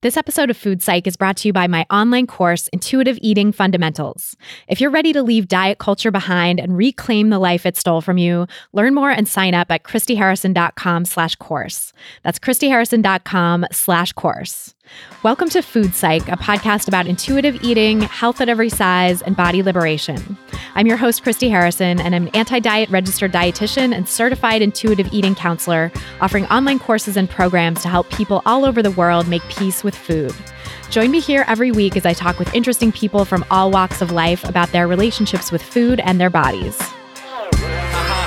This episode of Food Psych is brought to you by my online course, Intuitive Eating Fundamentals. If you're ready to leave diet culture behind and reclaim the life it stole from you, learn more and sign up at christyharrison.com slash course. That's christyharrison.com slash course. Welcome to Food Psych, a podcast about intuitive eating, health at every size, and body liberation. I'm your host, Christy Harrison, and I'm an anti diet registered dietitian and certified intuitive eating counselor, offering online courses and programs to help people all over the world make peace with food. Join me here every week as I talk with interesting people from all walks of life about their relationships with food and their bodies. Uh-huh.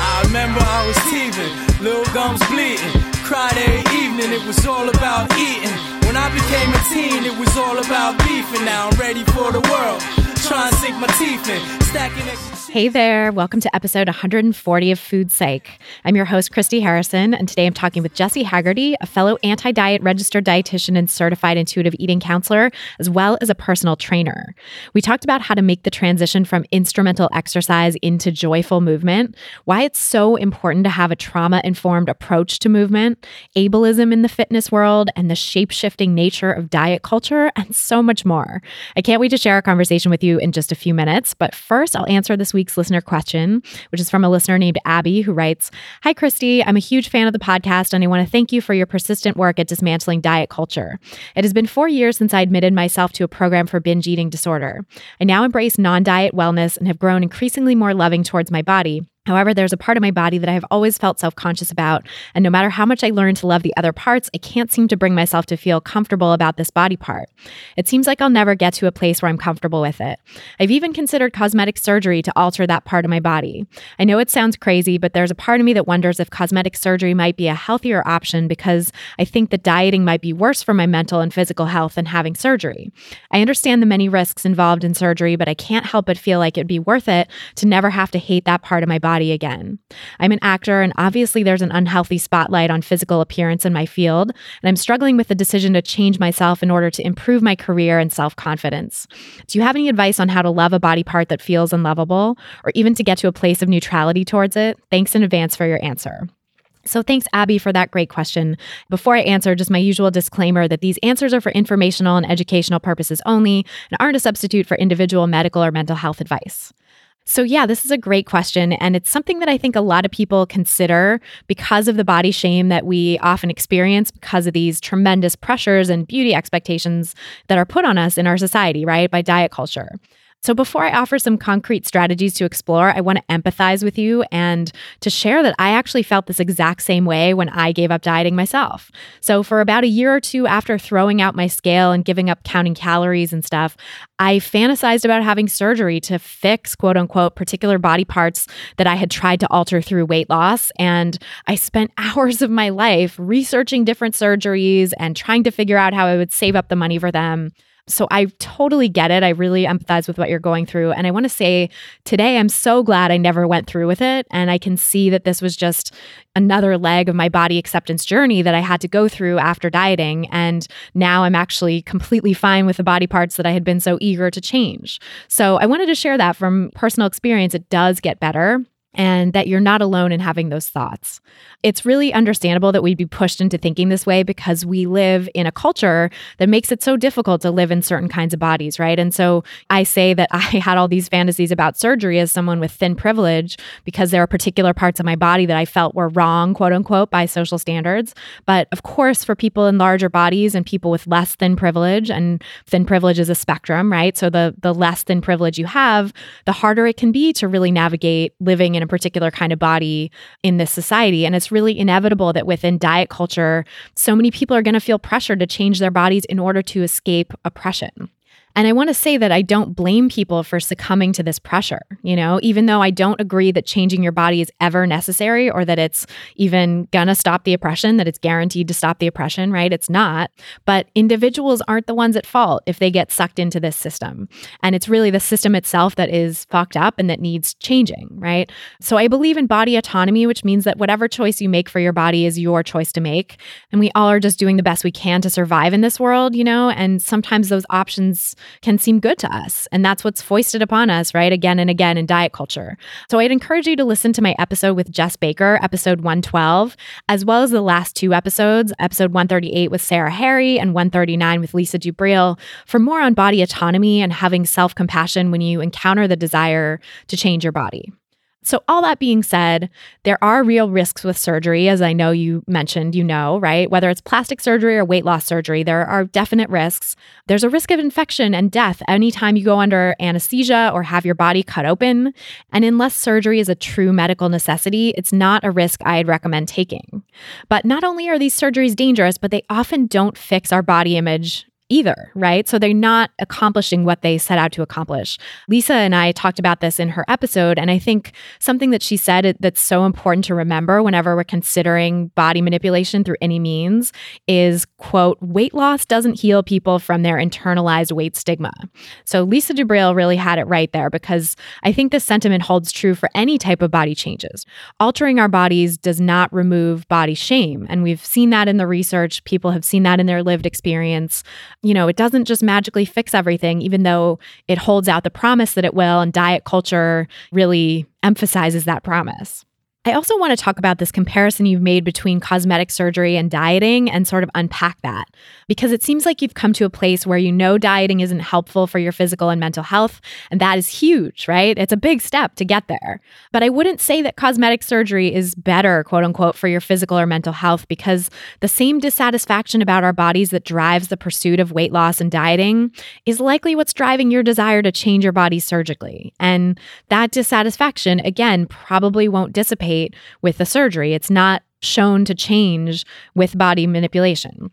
I remember I was teething, little gums bleeding. Every evening, it was all about eating. When I became a teen, it was all about beefing. Now I'm ready for the world. Try and sink my teeth in, stacking extra. Hey there, welcome to episode 140 of Food Psych. I'm your host, Christy Harrison, and today I'm talking with Jessi Haggerty, a fellow anti diet registered dietitian and certified intuitive eating counselor, as well as a personal trainer. We talked about how to make the transition from instrumental exercise into joyful movement, why it's so important to have a trauma informed approach to movement, ableism in the fitness world, and the shape shifting nature of diet culture, and so much more. I can't wait to share a conversation with you in just a few minutes, but first, I'll answer this week's listener question, which is from a listener named Abby who writes Hi, Christy. I'm a huge fan of the podcast, and I want to thank you for your persistent work at dismantling diet culture. It has been four years since I admitted myself to a program for binge eating disorder. I now embrace non diet wellness and have grown increasingly more loving towards my body. However, there's a part of my body that I have always felt self conscious about. And no matter how much I learn to love the other parts, I can't seem to bring myself to feel comfortable about this body part. It seems like I'll never get to a place where I'm comfortable with it. I've even considered cosmetic surgery to alter that part of my body. I know it sounds crazy, but there's a part of me that wonders if cosmetic surgery might be a healthier option because I think that dieting might be worse for my mental and physical health than having surgery. I understand the many risks involved in surgery, but I can't help but feel like it'd be worth it to never have to hate that part of my body body again. I'm an actor, and obviously there's an unhealthy spotlight on physical appearance in my field, and I'm struggling with the decision to change myself in order to improve my career and self confidence. Do you have any advice on how to love a body part that feels unlovable, or even to get to a place of neutrality towards it? Thanks in advance for your answer. So, thanks, Abby, for that great question. Before I answer, just my usual disclaimer that these answers are for informational and educational purposes only and aren't a substitute for individual medical or mental health advice. So, yeah, this is a great question. And it's something that I think a lot of people consider because of the body shame that we often experience because of these tremendous pressures and beauty expectations that are put on us in our society, right, by diet culture. So, before I offer some concrete strategies to explore, I want to empathize with you and to share that I actually felt this exact same way when I gave up dieting myself. So, for about a year or two after throwing out my scale and giving up counting calories and stuff, I fantasized about having surgery to fix, quote unquote, particular body parts that I had tried to alter through weight loss. And I spent hours of my life researching different surgeries and trying to figure out how I would save up the money for them. So I totally get it. I really empathize with what you're going through. And I want to say today, I'm so glad I never went through with it. And I can see that this was just another leg of my body acceptance journey that I had to go through after dieting. And now I'm actually completely fine with the body parts that I had been so eager to change. So I wanted to share that from personal experience. It does get better and that you're not alone in having those thoughts. It's really understandable that we'd be pushed into thinking this way because we live in a culture that makes it so difficult to live in certain kinds of bodies, right? And so I say that I had all these fantasies about surgery as someone with thin privilege because there are particular parts of my body that I felt were wrong, quote unquote, by social standards. But of course, for people in larger bodies and people with less thin privilege, and thin privilege is a spectrum, right? So the the less than privilege you have, the harder it can be to really navigate living in a particular kind of body in this society. And it's really inevitable that within diet culture, so many people are going to feel pressured to change their bodies in order to escape oppression. And I want to say that I don't blame people for succumbing to this pressure, you know, even though I don't agree that changing your body is ever necessary or that it's even gonna stop the oppression, that it's guaranteed to stop the oppression, right? It's not. But individuals aren't the ones at fault if they get sucked into this system. And it's really the system itself that is fucked up and that needs changing, right? So I believe in body autonomy, which means that whatever choice you make for your body is your choice to make. And we all are just doing the best we can to survive in this world, you know, and sometimes those options can seem good to us. And that's what's foisted upon us, right? Again and again in diet culture. So I'd encourage you to listen to my episode with Jess Baker, episode 112, as well as the last two episodes, episode 138 with Sarah Harry and 139 with Lisa Dubreuil, for more on body autonomy and having self compassion when you encounter the desire to change your body. So, all that being said, there are real risks with surgery, as I know you mentioned, you know, right? Whether it's plastic surgery or weight loss surgery, there are definite risks. There's a risk of infection and death anytime you go under anesthesia or have your body cut open. And unless surgery is a true medical necessity, it's not a risk I'd recommend taking. But not only are these surgeries dangerous, but they often don't fix our body image either, right? So they're not accomplishing what they set out to accomplish. Lisa and I talked about this in her episode, and I think something that she said that's so important to remember whenever we're considering body manipulation through any means is, quote, weight loss doesn't heal people from their internalized weight stigma. So Lisa Dubreuil really had it right there because I think this sentiment holds true for any type of body changes. Altering our bodies does not remove body shame, and we've seen that in the research. People have seen that in their lived experience you know, it doesn't just magically fix everything, even though it holds out the promise that it will. And diet culture really emphasizes that promise. I also want to talk about this comparison you've made between cosmetic surgery and dieting and sort of unpack that because it seems like you've come to a place where you know dieting isn't helpful for your physical and mental health. And that is huge, right? It's a big step to get there. But I wouldn't say that cosmetic surgery is better, quote unquote, for your physical or mental health because the same dissatisfaction about our bodies that drives the pursuit of weight loss and dieting is likely what's driving your desire to change your body surgically. And that dissatisfaction, again, probably won't dissipate with the surgery. It's not shown to change with body manipulation.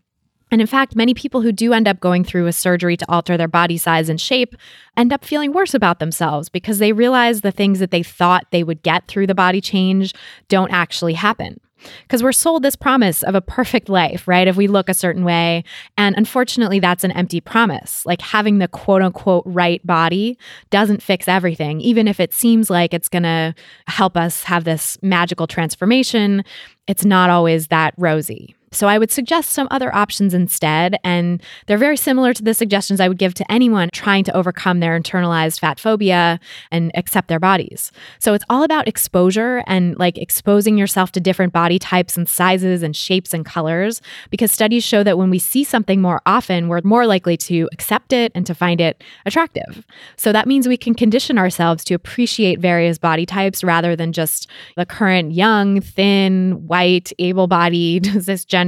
And in fact, many people who do end up going through a surgery to alter their body size and shape end up feeling worse about themselves because they realize the things that they thought they would get through the body change don't actually happen. Because we're sold this promise of a perfect life, right? If we look a certain way. And unfortunately, that's an empty promise. Like having the quote unquote right body doesn't fix everything, even if it seems like it's going to help us have this magical transformation. It's not always that rosy. So I would suggest some other options instead. And they're very similar to the suggestions I would give to anyone trying to overcome their internalized fat phobia and accept their bodies. So it's all about exposure and like exposing yourself to different body types and sizes and shapes and colors, because studies show that when we see something more often, we're more likely to accept it and to find it attractive. So that means we can condition ourselves to appreciate various body types rather than just the current young, thin, white, able bodied, cisgender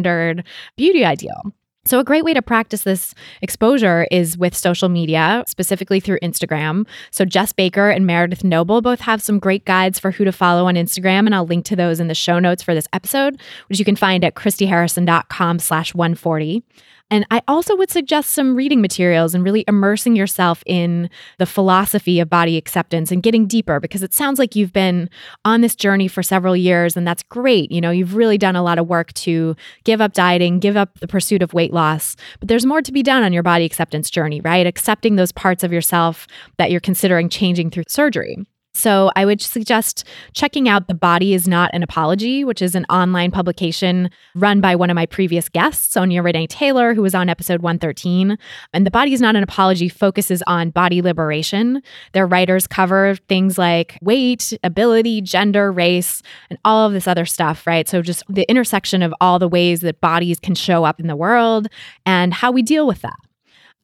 beauty ideal. So, a great way to practice this exposure is with social media, specifically through Instagram. So, Jess Baker and Meredith Noble both have some great guides for who to follow on Instagram, and I'll link to those in the show notes for this episode, which you can find at christyharrison.com slash 140. And I also would suggest some reading materials and really immersing yourself in the philosophy of body acceptance and getting deeper because it sounds like you've been on this journey for several years and that's great. You know, you've really done a lot of work to give up dieting, give up the pursuit of weight loss, but there's more to be done on your body acceptance journey, right? Accepting those parts of yourself that you're considering changing through surgery. So I would suggest checking out The Body is Not an Apology, which is an online publication run by one of my previous guests, Sonya Renee Taylor, who was on episode 113. And The Body is Not an Apology focuses on body liberation. Their writers cover things like weight, ability, gender, race, and all of this other stuff, right? So just the intersection of all the ways that bodies can show up in the world and how we deal with that.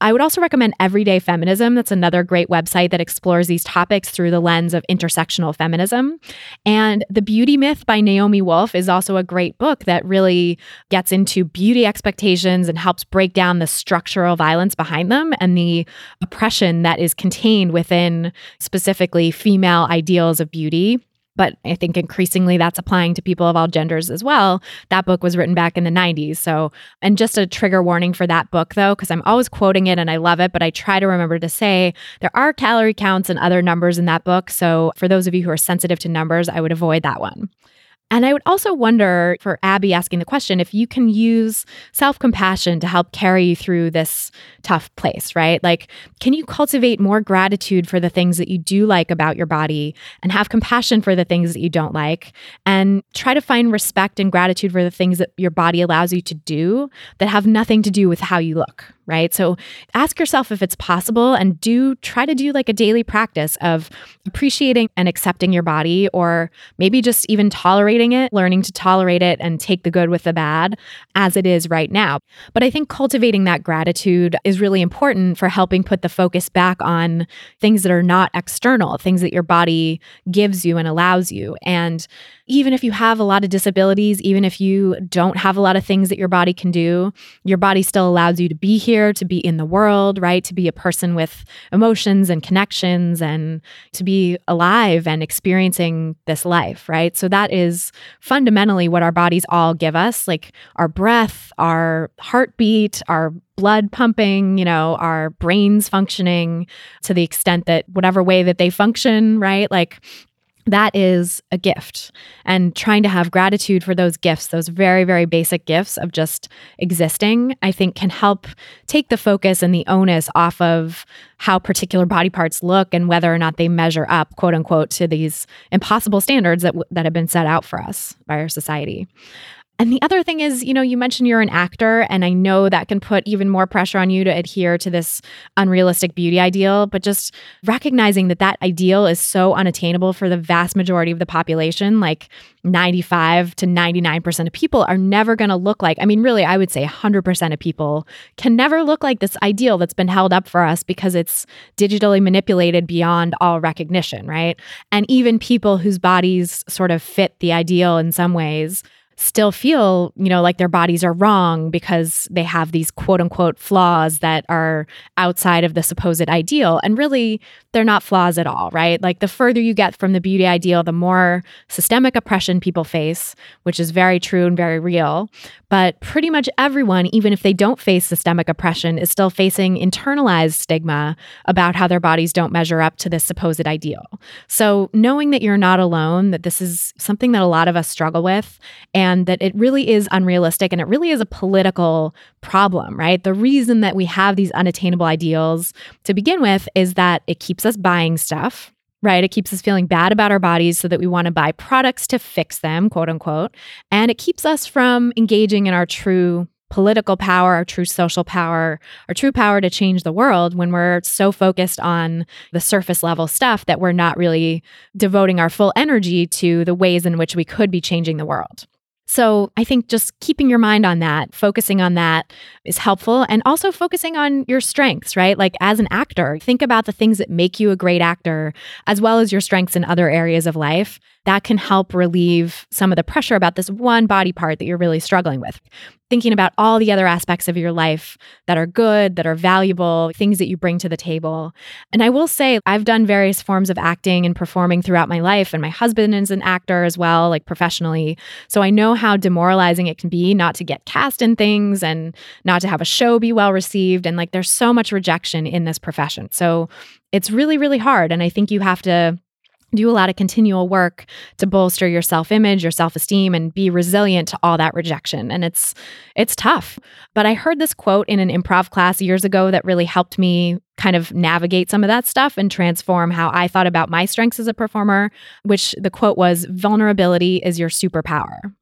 I would also recommend Everyday Feminism. That's another great website that explores these topics through the lens of intersectional feminism. And The Beauty Myth by Naomi Wolf is also a great book that really gets into beauty expectations and helps break down the structural violence behind them and the oppression that is contained within specifically female ideals of beauty but I think increasingly that's applying to people of all genders as well. That book was written back in the 90s. So, and just a trigger warning for that book though, because I'm always quoting it and I love it, but I try to remember to say there are calorie counts and other numbers in that book. So, for those of you who are sensitive to numbers, I would avoid that one. And I would also wonder for Abby asking the question if you can use self compassion to help carry you through this tough place, right? Like, can you cultivate more gratitude for the things that you do like about your body and have compassion for the things that you don't like? And try to find respect and gratitude for the things that your body allows you to do that have nothing to do with how you look, right? So ask yourself if it's possible and do try to do like a daily practice of appreciating and accepting your body, or maybe just even tolerating it, learning to tolerate it and take the good with the bad as it is right now. But I think cultivating that gratitude is really important for helping put the focus back on things that are not external, things that your body gives you and allows you. And even if you have a lot of disabilities, even if you don't have a lot of things that your body can do, your body still allows you to be here, to be in the world, right? To be a person with emotions and connections and to be alive and experiencing this life, right? So that is fundamentally what our bodies all give us like our breath, our heartbeat, our blood pumping, you know, our brains functioning to the extent that whatever way that they function, right? Like that is a gift. And trying to have gratitude for those gifts those very very basic gifts of just existing i think can help take the focus and the onus off of how particular body parts look and whether or not they measure up quote unquote to these impossible standards that that have been set out for us by our society and the other thing is, you know, you mentioned you're an actor, and I know that can put even more pressure on you to adhere to this unrealistic beauty ideal, but just recognizing that that ideal is so unattainable for the vast majority of the population, like 95 to 99% of people are never going to look like, I mean, really, I would say 100% of people can never look like this ideal that's been held up for us because it's digitally manipulated beyond all recognition, right? And even people whose bodies sort of fit the ideal in some ways still feel, you know, like their bodies are wrong because they have these quote unquote flaws that are outside of the supposed ideal. And really, they're not flaws at all, right? Like the further you get from the beauty ideal, the more systemic oppression people face, which is very true and very real. But pretty much everyone, even if they don't face systemic oppression, is still facing internalized stigma about how their bodies don't measure up to this supposed ideal. So knowing that you're not alone, that this is something that a lot of us struggle with, and that it really is unrealistic and it really is a political problem, right? The reason that we have these unattainable ideals to begin with is that it keeps us buying stuff right? It keeps us feeling bad about our bodies so that we want to buy products to fix them, quote unquote. And it keeps us from engaging in our true political power, our true social power, our true power to change the world when we're so focused on the surface level stuff that we're not really devoting our full energy to the ways in which we could be changing the world. So I think just keeping your mind on that, focusing on that is helpful and also focusing on your strengths, right? Like as an actor, think about the things that make you a great actor as well as your strengths in other areas of life that can help relieve some of the pressure about this one body part that you're really struggling with. Thinking about all the other aspects of your life that are good, that are valuable, things that you bring to the table. And I will say, I've done various forms of acting and performing throughout my life, and my husband is an actor as well, like professionally. So I know how demoralizing it can be not to get cast in things and not to have a show be well received. And like, there's so much rejection in this profession. So it's really, really hard. And I think you have to do a lot of continual work to bolster your self-image your self-esteem and be resilient to all that rejection. And it's it's tough. But i heard this quote in an improv class years ago that really helped me kind of navigate some of that stuff and transform how i thought about my strengths as a performer which the quote was vulnerability is your superpower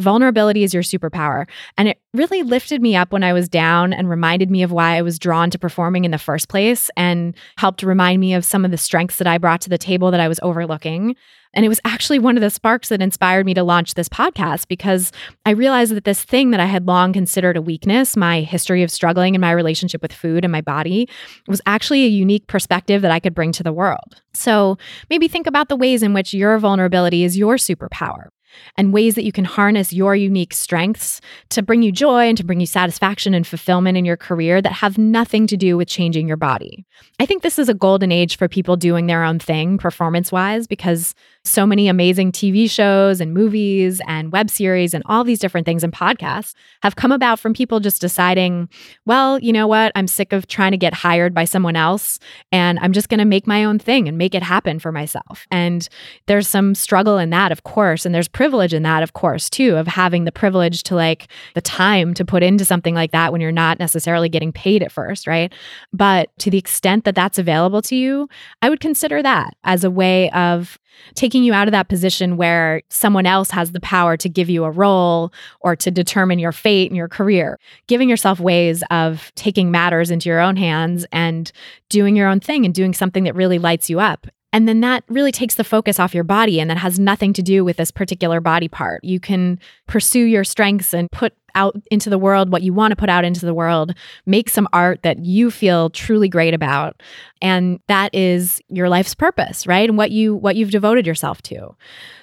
Vulnerability is your superpower. And it really lifted me up when I was down and reminded me of why I was drawn to performing in the first place and helped remind me of some of the strengths that I brought to the table that I was overlooking. And it was actually one of the sparks that inspired me to launch this podcast because I realized that this thing that I had long considered a weakness, my history of struggling in my relationship with food and my body, was actually a unique perspective that I could bring to the world. So maybe think about the ways in which your vulnerability is your superpower and ways that you can harness your unique strengths to bring you joy and to bring you satisfaction and fulfillment in your career that have nothing to do with changing your body. I think this is a golden age for people doing their own thing performance wise because so many amazing TV shows and movies and web series and all these different things and podcasts have come about from people just deciding, well, you know what? I'm sick of trying to get hired by someone else and I'm just going to make my own thing and make it happen for myself. And there's some struggle in that, of course. And there's privilege in that, of course, too, of having the privilege to like the time to put into something like that when you're not necessarily getting paid at first, right? But to the extent that that's available to you, I would consider that as a way of taking you out of that position where someone else has the power to give you a role or to determine your fate in your career, giving yourself ways of taking matters into your own hands and doing your own thing and doing something that really lights you up. And then that really takes the focus off your body and that has nothing to do with this particular body part. You can pursue your strengths and put out into the world what you want to put out into the world make some art that you feel truly great about and that is your life's purpose right and what you what you've devoted yourself to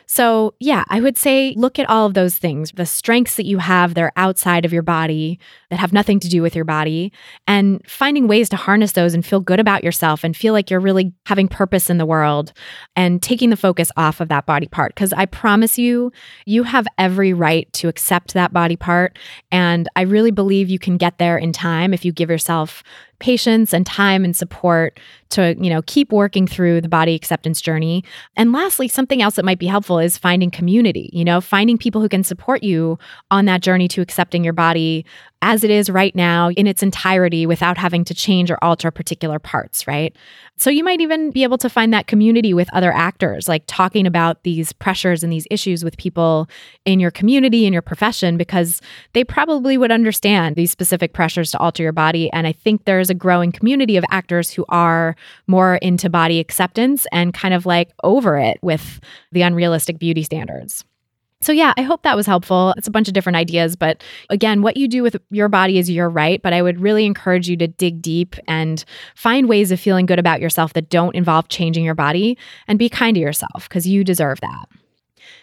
so, yeah, I would say look at all of those things the strengths that you have that are outside of your body that have nothing to do with your body, and finding ways to harness those and feel good about yourself and feel like you're really having purpose in the world and taking the focus off of that body part. Because I promise you, you have every right to accept that body part. And I really believe you can get there in time if you give yourself patience and time and support to, you know, keep working through the body acceptance journey. And lastly, something else that might be helpful is finding community, you know, finding people who can support you on that journey to accepting your body as it is right now in its entirety without having to change or alter particular parts, right? So you might even be able to find that community with other actors, like talking about these pressures and these issues with people in your community, in your profession, because they probably would understand these specific pressures to alter your body. And I think there's a growing community of actors who are more into body acceptance and kind of like over it with the unrealistic beauty standards. So, yeah, I hope that was helpful. It's a bunch of different ideas, but again, what you do with your body is your right. But I would really encourage you to dig deep and find ways of feeling good about yourself that don't involve changing your body and be kind to yourself because you deserve that.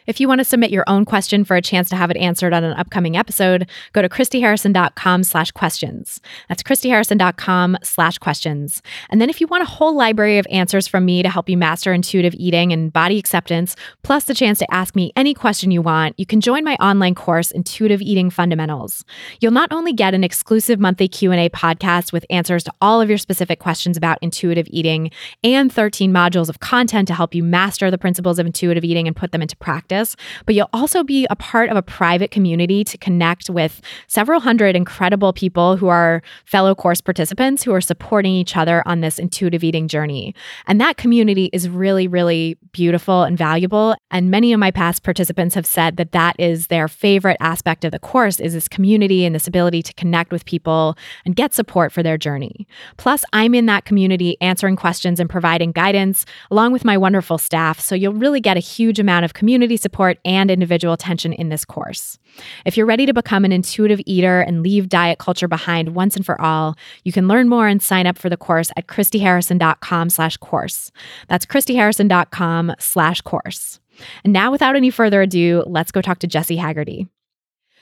If you want to submit your own question for a chance to have it answered on an upcoming episode, go to christyharrison.com slash questions. That's christyharrison.com slash questions. And then if you want a whole library of answers from me to help you master intuitive eating and body acceptance, plus the chance to ask me any question you want, you can join my online course, Intuitive Eating Fundamentals. You'll not only get an exclusive monthly Q&A podcast with answers to all of your specific questions about intuitive eating and 13 modules of content to help you master the principles of intuitive eating and put them into practice practice, but you'll also be a part of a private community to connect with several hundred incredible people who are fellow course participants who are supporting each other on this intuitive eating journey. And that community is really, really beautiful and valuable. And many of my past participants have said that that is their favorite aspect of the course is this community and this ability to connect with people and get support for their journey. Plus, I'm in that community answering questions and providing guidance along with my wonderful staff. So you'll really get a huge amount of community support and individual attention in this course. If you're ready to become an intuitive eater and leave diet culture behind once and for all, you can learn more and sign up for the course at christyharrison.com slash course. That's christyharrison.com slash course. And now, without any further ado, let's go talk to Jessi Haggerty.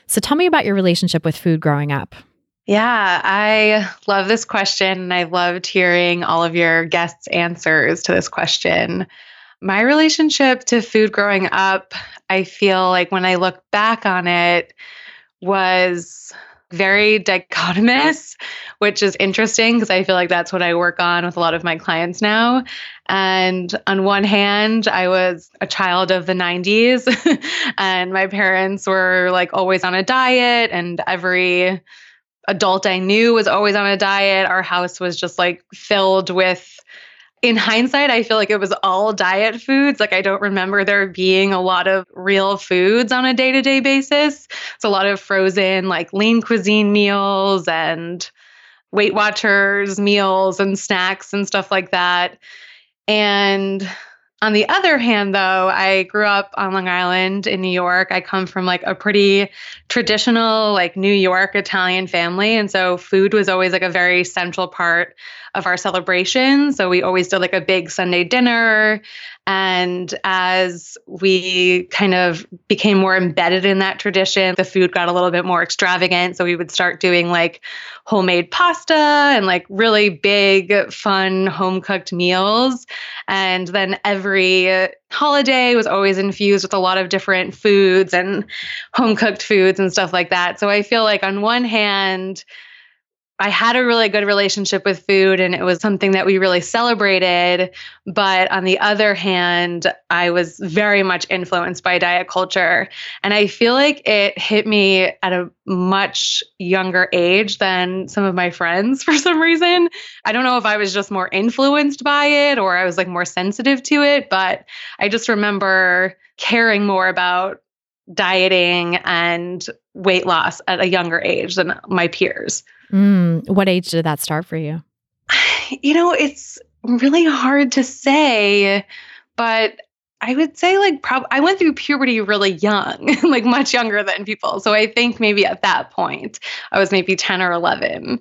So tell me about your relationship with food growing up. Yeah, I love this question. And I loved hearing all of your guests' answers to this question. My relationship to food growing up, I feel like when I look back on it, was very dichotomous, which is interesting because I feel like that's what I work on with a lot of my clients now. And on one hand, I was a child of the 90s, and my parents were like always on a diet, and every adult I knew was always on a diet. Our house was just like filled with in hindsight, I feel like it was all diet foods. Like, I don't remember there being a lot of real foods on a day to day basis. It's a lot of frozen, like lean cuisine meals and Weight Watchers meals and snacks and stuff like that. And on the other hand, though, I grew up on Long Island in New York. I come from like a pretty traditional, like New York Italian family. And so food was always like a very central part of our celebration. So we always did like a big Sunday dinner. And as we kind of became more embedded in that tradition, the food got a little bit more extravagant. So we would start doing like homemade pasta and like really big, fun home cooked meals. And then every holiday was always infused with a lot of different foods and home cooked foods and stuff like that. So I feel like on one hand, I had a really good relationship with food and it was something that we really celebrated. But on the other hand, I was very much influenced by diet culture. And I feel like it hit me at a much younger age than some of my friends for some reason. I don't know if I was just more influenced by it or I was like more sensitive to it, but I just remember caring more about dieting and weight loss at a younger age than my peers. Mm, what age did that start for you? You know, it's really hard to say, but I would say like prob I went through puberty really young, like much younger than people. So I think maybe at that point I was maybe 10 or 11.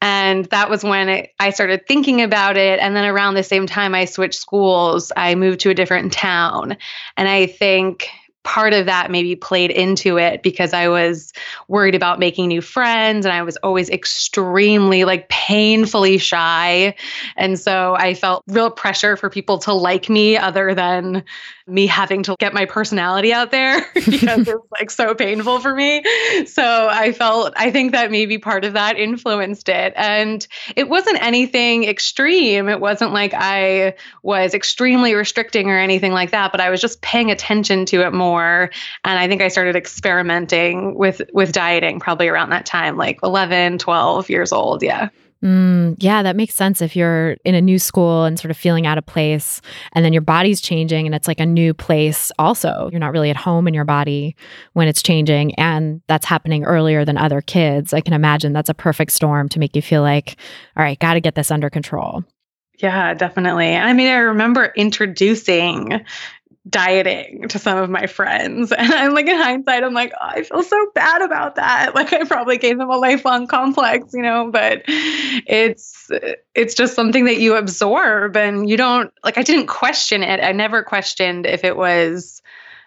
And that was when it, I started thinking about it and then around the same time I switched schools, I moved to a different town. And I think part of that maybe played into it because I was worried about making new friends and I was always extremely like painfully shy. And so I felt real pressure for people to like me other than me having to get my personality out there because it was like so painful for me. So I felt, I think that maybe part of that influenced it. And it wasn't anything extreme. It wasn't like I was extremely restricting or anything like that, but I was just paying attention to it more. And I think I started experimenting with, with dieting probably around that time, like 11, 12 years old. Yeah. Mm, yeah, that makes sense. If you're in a new school and sort of feeling out of place, and then your body's changing and it's like a new place, also, you're not really at home in your body when it's changing. And that's happening earlier than other kids. I can imagine that's a perfect storm to make you feel like, all right, got to get this under control. Yeah, definitely. I mean, I remember introducing dieting to some of my friends. And I'm like, in hindsight, I'm like, oh, I feel so bad about that. Like, I probably gave them a lifelong complex, you know, but it's, it's just something that you absorb and you don't, like, I didn't question it. I never questioned if it was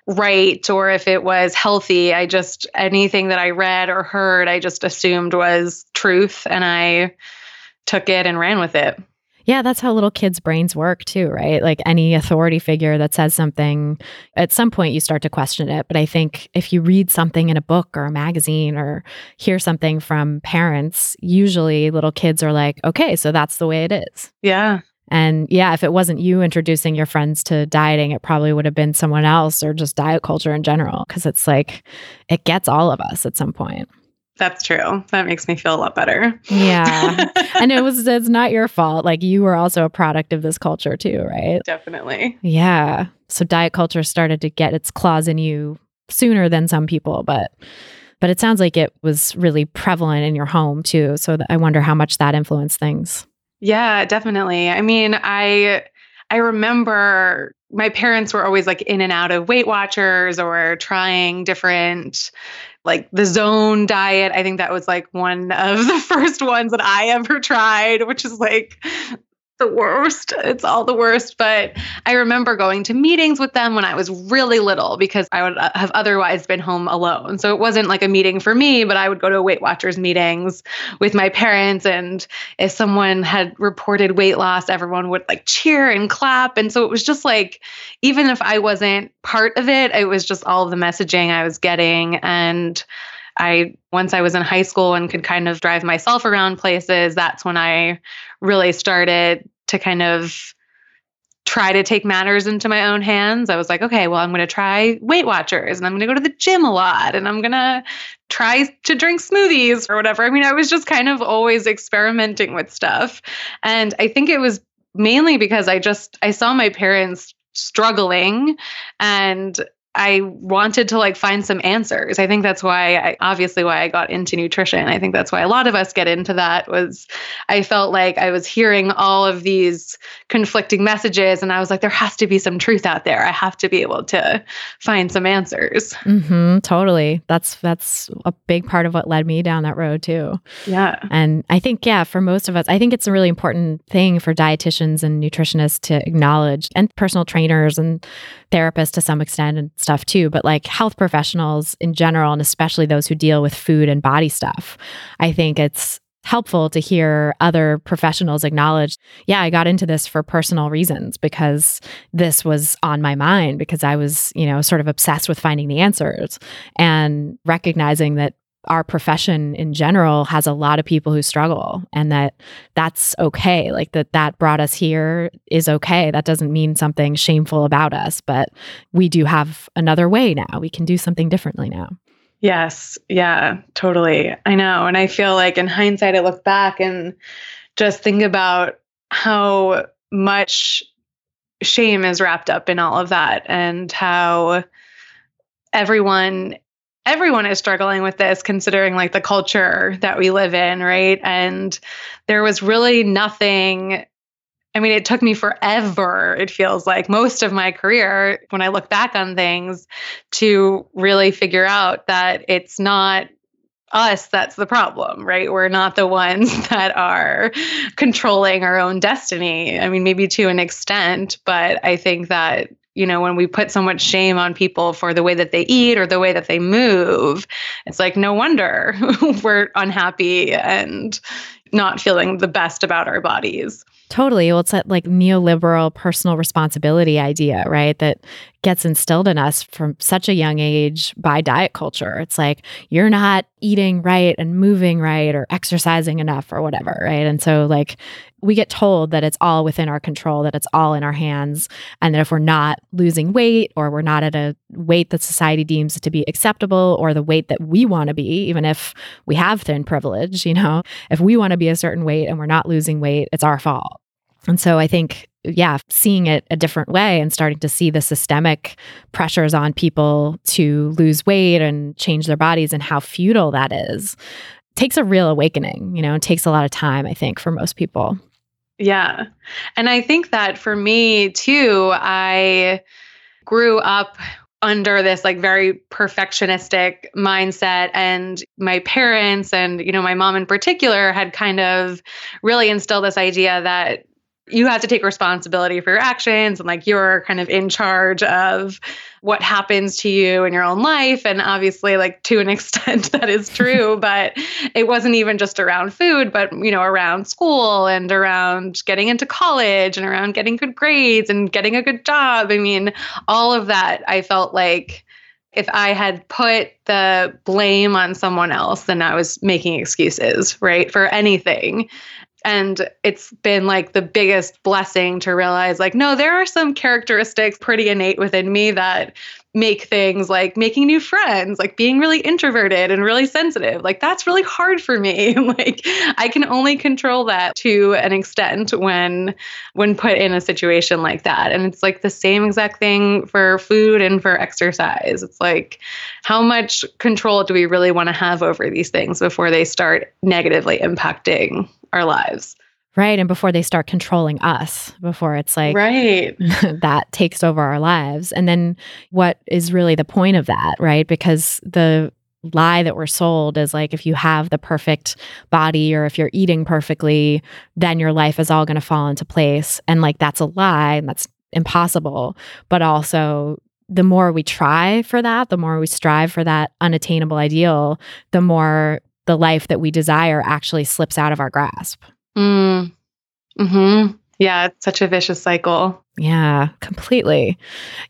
right or if it was healthy. I just, anything that I read or heard, I just assumed was truth and I took it and ran with it. Yeah, that's how little kids' brains work too, right? Like any authority figure that says something, at some point you start to question it. But I think if you read something in a book or a magazine or hear something from parents, usually little kids are like, okay, so that's the way it is. Yeah. And yeah, if it wasn't you introducing your friends to dieting, it probably would have been someone else or just diet culture in general. Cause it's like, it gets all of us at some point. That's true. That makes me feel a lot better. Yeah. and it was it's not your fault. Like you were also a product of this culture too, right? Definitely. Yeah. So diet culture started to get its claws in you sooner than some people, but but it sounds like it was really prevalent in your home too. So I wonder how much that influenced things. Yeah, definitely. I mean, I I remember my parents were always like in and out of Weight Watchers or trying different like the zone diet. I think that was like one of the first ones that I ever tried, which is like the worst. It's all the worst. But I remember going to meetings with them when I was really little because I would uh, have otherwise been home alone. So it wasn't like a meeting for me, but I would go to Weight Watchers meetings with my parents. And if someone had reported weight loss, everyone would like cheer and clap. And so it was just like, even if I wasn't part of it, it was just all the messaging I was getting. And I once I was in high school and could kind of drive myself around places, that's when I really started to kind of try to take matters into my own hands. I was like, okay, well, I'm going to try Weight Watchers and I'm going to go to the gym a lot and I'm going to try to drink smoothies or whatever. I mean, I was just kind of always experimenting with stuff. And I think it was mainly because I just I saw my parents struggling and I wanted to like find some answers. I think that's why I obviously why I got into nutrition. I think that's why a lot of us get into that was I felt like I was hearing all of these conflicting messages and I was like there has to be some truth out there. I have to be able to find some answers. Mm-hmm, totally. That's that's a big part of what led me down that road too. Yeah. And I think yeah, for most of us, I think it's a really important thing for dietitians and nutritionists to acknowledge and personal trainers and therapists to some extent and stuff too, but like health professionals in general, and especially those who deal with food and body stuff. I think it's helpful to hear other professionals acknowledge, yeah, I got into this for personal reasons because this was on my mind because I was, you know, sort of obsessed with finding the answers and recognizing that our profession in general has a lot of people who struggle and that that's okay. Like that that brought us here is okay. That doesn't mean something shameful about us but we do have another way now. We can do something differently now. Yes. Yeah totally. I know. And i feel like in hindsight i look back and just think about how much shame is wrapped up in all of that and how everyone everyone is struggling with this considering like the culture that we live in right and there was really nothing I mean, it took me forever, it feels like most of my career, when I look back on things, to really figure out that it's not us that's the problem, right? We're not the ones that are controlling our own destiny. I mean, maybe to an extent, but I think that you know, when we put so much shame on people for the way that they eat or the way that they move, it's like no wonder we're unhappy and not feeling the best about our bodies. Totally. Well, it's that like neoliberal personal responsibility idea, right? That gets instilled in us from such a young age by diet culture. It's like you're not eating right and moving right or exercising enough or whatever, right? And so, like, we get told that it's all within our control, that it's all in our hands, and that if we're not losing weight or we're not at a weight that society deems to be acceptable or the weight that we want to be, even if we have thin privilege, you know, if we want to be a certain weight and we're not losing weight, it's our fault. And so I think, yeah, seeing it a different way and starting to see the systemic pressures on people to lose weight and change their bodies and how futile that is takes a real awakening, you know, takes a lot of time, I think, for most people. Yeah. And I think that for me too, I grew up under this like very perfectionistic mindset and my parents and you know my mom in particular had kind of really instilled this idea that you have to take responsibility for your actions and like you're kind of in charge of what happens to you in your own life. And obviously like to an extent that is true but it wasn't even just around food but you know around school and around getting into college and around getting good grades and getting a good job. I mean all of that i felt like if I had put the blame on someone else, then I was making excuses, right, for anything and it's been like the biggest blessing to realize like no there are some characteristics pretty innate within me that make things like making new friends like being really introverted and really sensitive. Like that's really hard for me. Like i can only control that to an extent when when put in a situation like that. And it's like the same exact thing for food and for exercise. It's like how much control do we really want to have over these things before they start negatively impacting our lives. Right. And before they start controlling us, before it's like, right. that takes over our lives. And then what is really the point of that, right? Because the lie that we're sold is like, if you have the perfect body or if you're eating perfectly, then your life is all going to fall into place. And like, that's a lie and that's impossible. But also, the more we try for that, the more we strive for that unattainable ideal, the more the life that we desire actually slips out of our grasp. Mm. Hmm. Yeah, it's such a vicious cycle. Yeah, completely.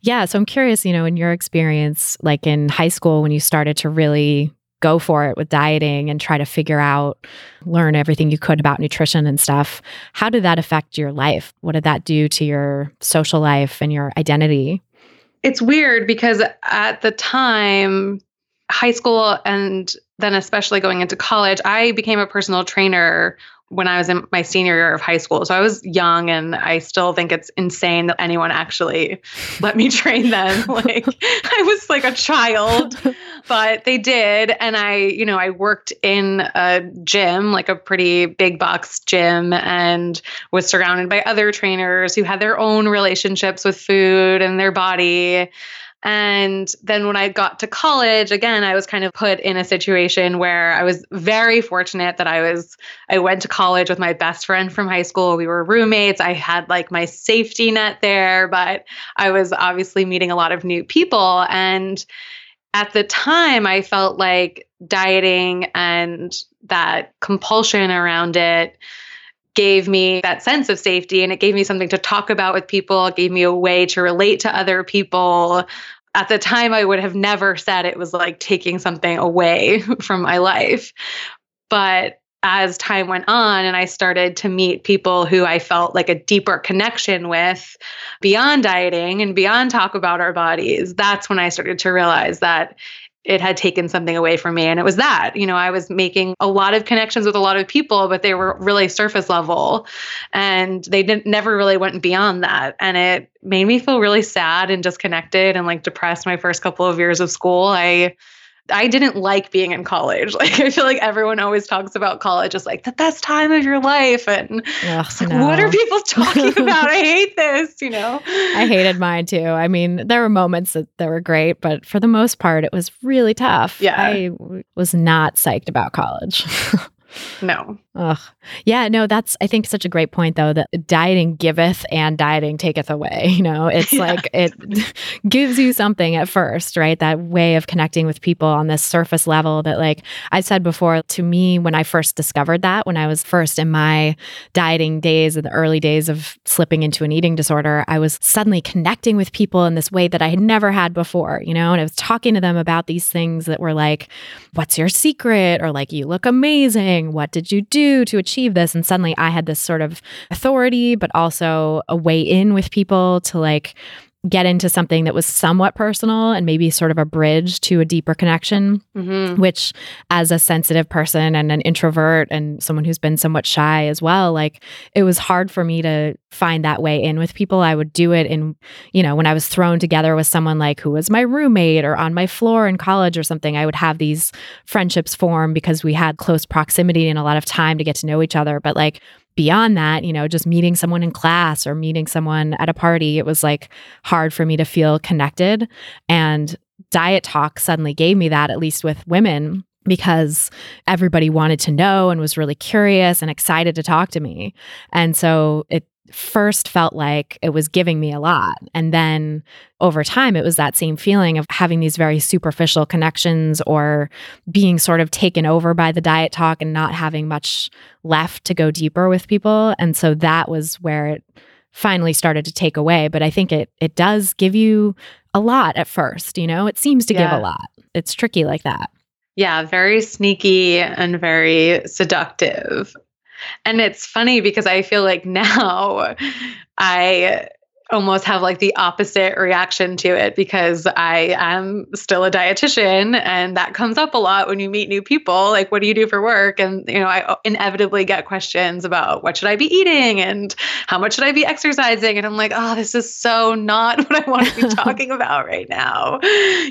Yeah. So I'm curious, you know, in your experience, like in high school, when you started to really go for it with dieting and try to figure out, learn everything you could about nutrition and stuff, how did that affect your life? What did that do to your social life and your identity? It's weird because at the time, high school and then especially going into college, I became a personal trainer when I was in my senior year of high school. So I was young and I still think it's insane that anyone actually let me train them. like I was like a child, but they did. And I, you know, I worked in a gym, like a pretty big box gym, and was surrounded by other trainers who had their own relationships with food and their body. And then when I got to college, again, I was kind of put in a situation where I was very fortunate that I was, I went to college with my best friend from high school. We were roommates. I had like my safety net there, but I was obviously meeting a lot of new people. And at the time, I felt like dieting and that compulsion around it gave me that sense of safety and it gave me something to talk about with people. It gave me a way to relate to other people at the time I would have never said it was like taking something away from my life. But as time went on and I started to meet people who I felt like a deeper connection with beyond dieting and beyond talk about our bodies, that's when I started to realize that it had taken something away from me. And it was that, you know, I was making a lot of connections with a lot of people, but they were really surface level and they didn't never really went beyond that. And it made me feel really sad and disconnected and like depressed my first couple of years of school. I I didn't like being in college. Like I feel like everyone always talks about college as like the best time of your life. And Ugh, no. what are people talking about? I hate this, you know. I hated mine too. I mean, there were moments that, that were great, but for the most part it was really tough. Yeah. I was not psyched about college. No. Ugh. Yeah, no, that's I think such a great point though that dieting giveth and dieting taketh away. You know, it's yeah. like it gives you something at first, right? That way of connecting with people on this surface level that like I said before, to me when I first discovered that, when I was first in my dieting days in the early days of slipping into an eating disorder, I was suddenly connecting with people in this way that I had never had before, you know, and I was talking to them about these things that were like, what's your secret? Or like, you look amazing. What did you do to achieve this? And suddenly I had this sort of authority, but also a way in with people to like get into something that was somewhat personal and maybe sort of a bridge to a deeper connection, mm-hmm. which, as a sensitive person and an introvert and someone who's been somewhat shy as well, like it was hard for me to find that way in with people. I would do it in, you know, when I was thrown together with someone like who was my roommate or on my floor in college or something, I would have these friendships form because we had close proximity and a lot of time to get to know each other. But like, beyond that, you know, just meeting someone in class or meeting someone at a party, it was like hard for me to feel connected. And diet talk suddenly gave me that, at least with women, because everybody wanted to know and was really curious and excited to talk to me. And so it first felt like it was giving me a lot. And then over time, it was that same feeling of having these very superficial connections or being sort of taken over by the diet talk and not having much left to go deeper with people. And so that was where it finally started to take away. But I think it it does give you a lot at first, you know? It seems to yeah. give a lot. It's tricky like that. Yeah, very sneaky and very seductive. And it's funny because I feel like now I almost have like the opposite reaction to it because I am still a dietitian and that comes up a lot when you meet new people like what do you do for work? And you know I inevitably get questions about what should I be eating and how much should I be exercising? And I'm like oh this is so not what I want to be talking about right now.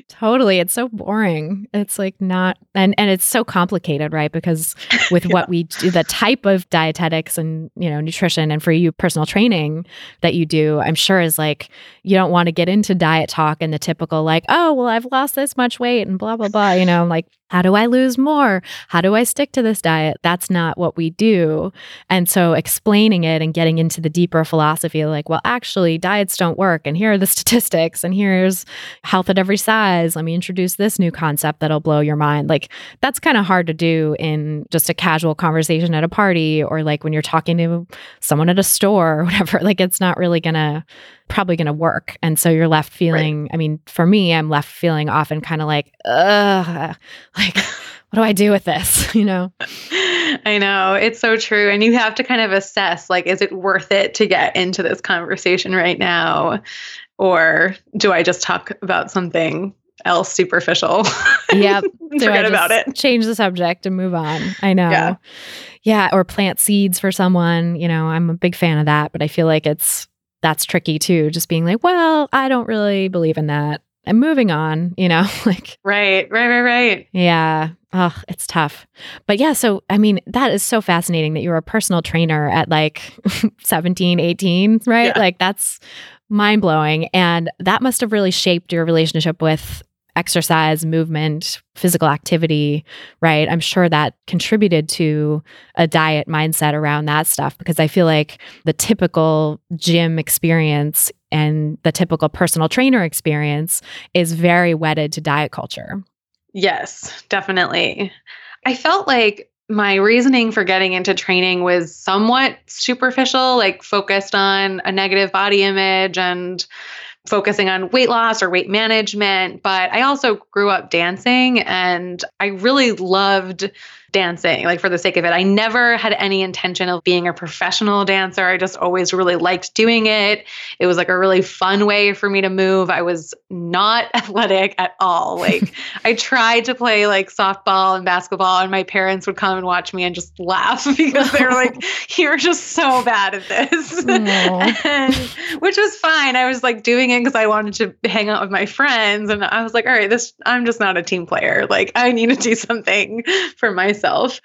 Totally. It's so boring. It's like not and and it's so complicated right? Because with yeah. what we do the type of dietetics and you know nutrition and for you personal training that you do I'm sure is like you don't want to get into diet talk and the typical like, oh, well, I've lost this much weight and blah blah blah, you know, like how do I lose more? How do I stick to this diet? That's not what we do. And so explaining it and getting into the deeper philosophy like, well, actually, diets don't work. And here are the statistics. And here's health at every size. Let me introduce this new concept that'll blow your mind. Like, that's kind of hard to do in just a casual conversation at a party or like when you're talking to someone at a store or whatever. Like, it's not really going to probably going to work. And so you're left feeling, right. I mean, for me, I'm left feeling often kind of like, ugh, like, what do I do with this? You know? I know. It's so true. And you have to kind of assess like, is it worth it to get into this conversation right now? Or do I just talk about something else superficial? Yep. Forget about it. Change the subject and move on. I know. Yeah. yeah. Or plant seeds for someone. You know, I'm a big fan of that, but I feel like it's that's tricky too. Just being like, well, I don't really believe in that. I'm moving on, you know, like Right, right, right, right. Yeah. Oh, it's tough. But yeah, so I mean, that is so fascinating that you're a personal trainer at like 17, 18, right? Yeah. Like that's mind blowing. And that must have really shaped your relationship with exercise, movement, physical activity, right? I'm sure that contributed to a diet mindset around that stuff because I feel like the typical gym experience and the typical personal trainer experience is very wedded to diet culture. Yes, definitely. I felt like my reasoning for getting into training was somewhat superficial, like focused on a negative body image and focusing on weight loss or weight management, but I also grew up dancing and I really loved dancing, like for the sake of it. I never had any intention of being a professional dancer. I just always really liked doing it. It was like a really fun way for me to move. I was not athletic at all. Like I tried to play like softball and basketball, and my parents would come and watch me and just laugh because they were like, You're just so bad at this. and, which was fine. I was like doing it because I wanted to hang out with my friends. And I was like, All right, this I'm just not a team player. Like I need to do something for myself myself.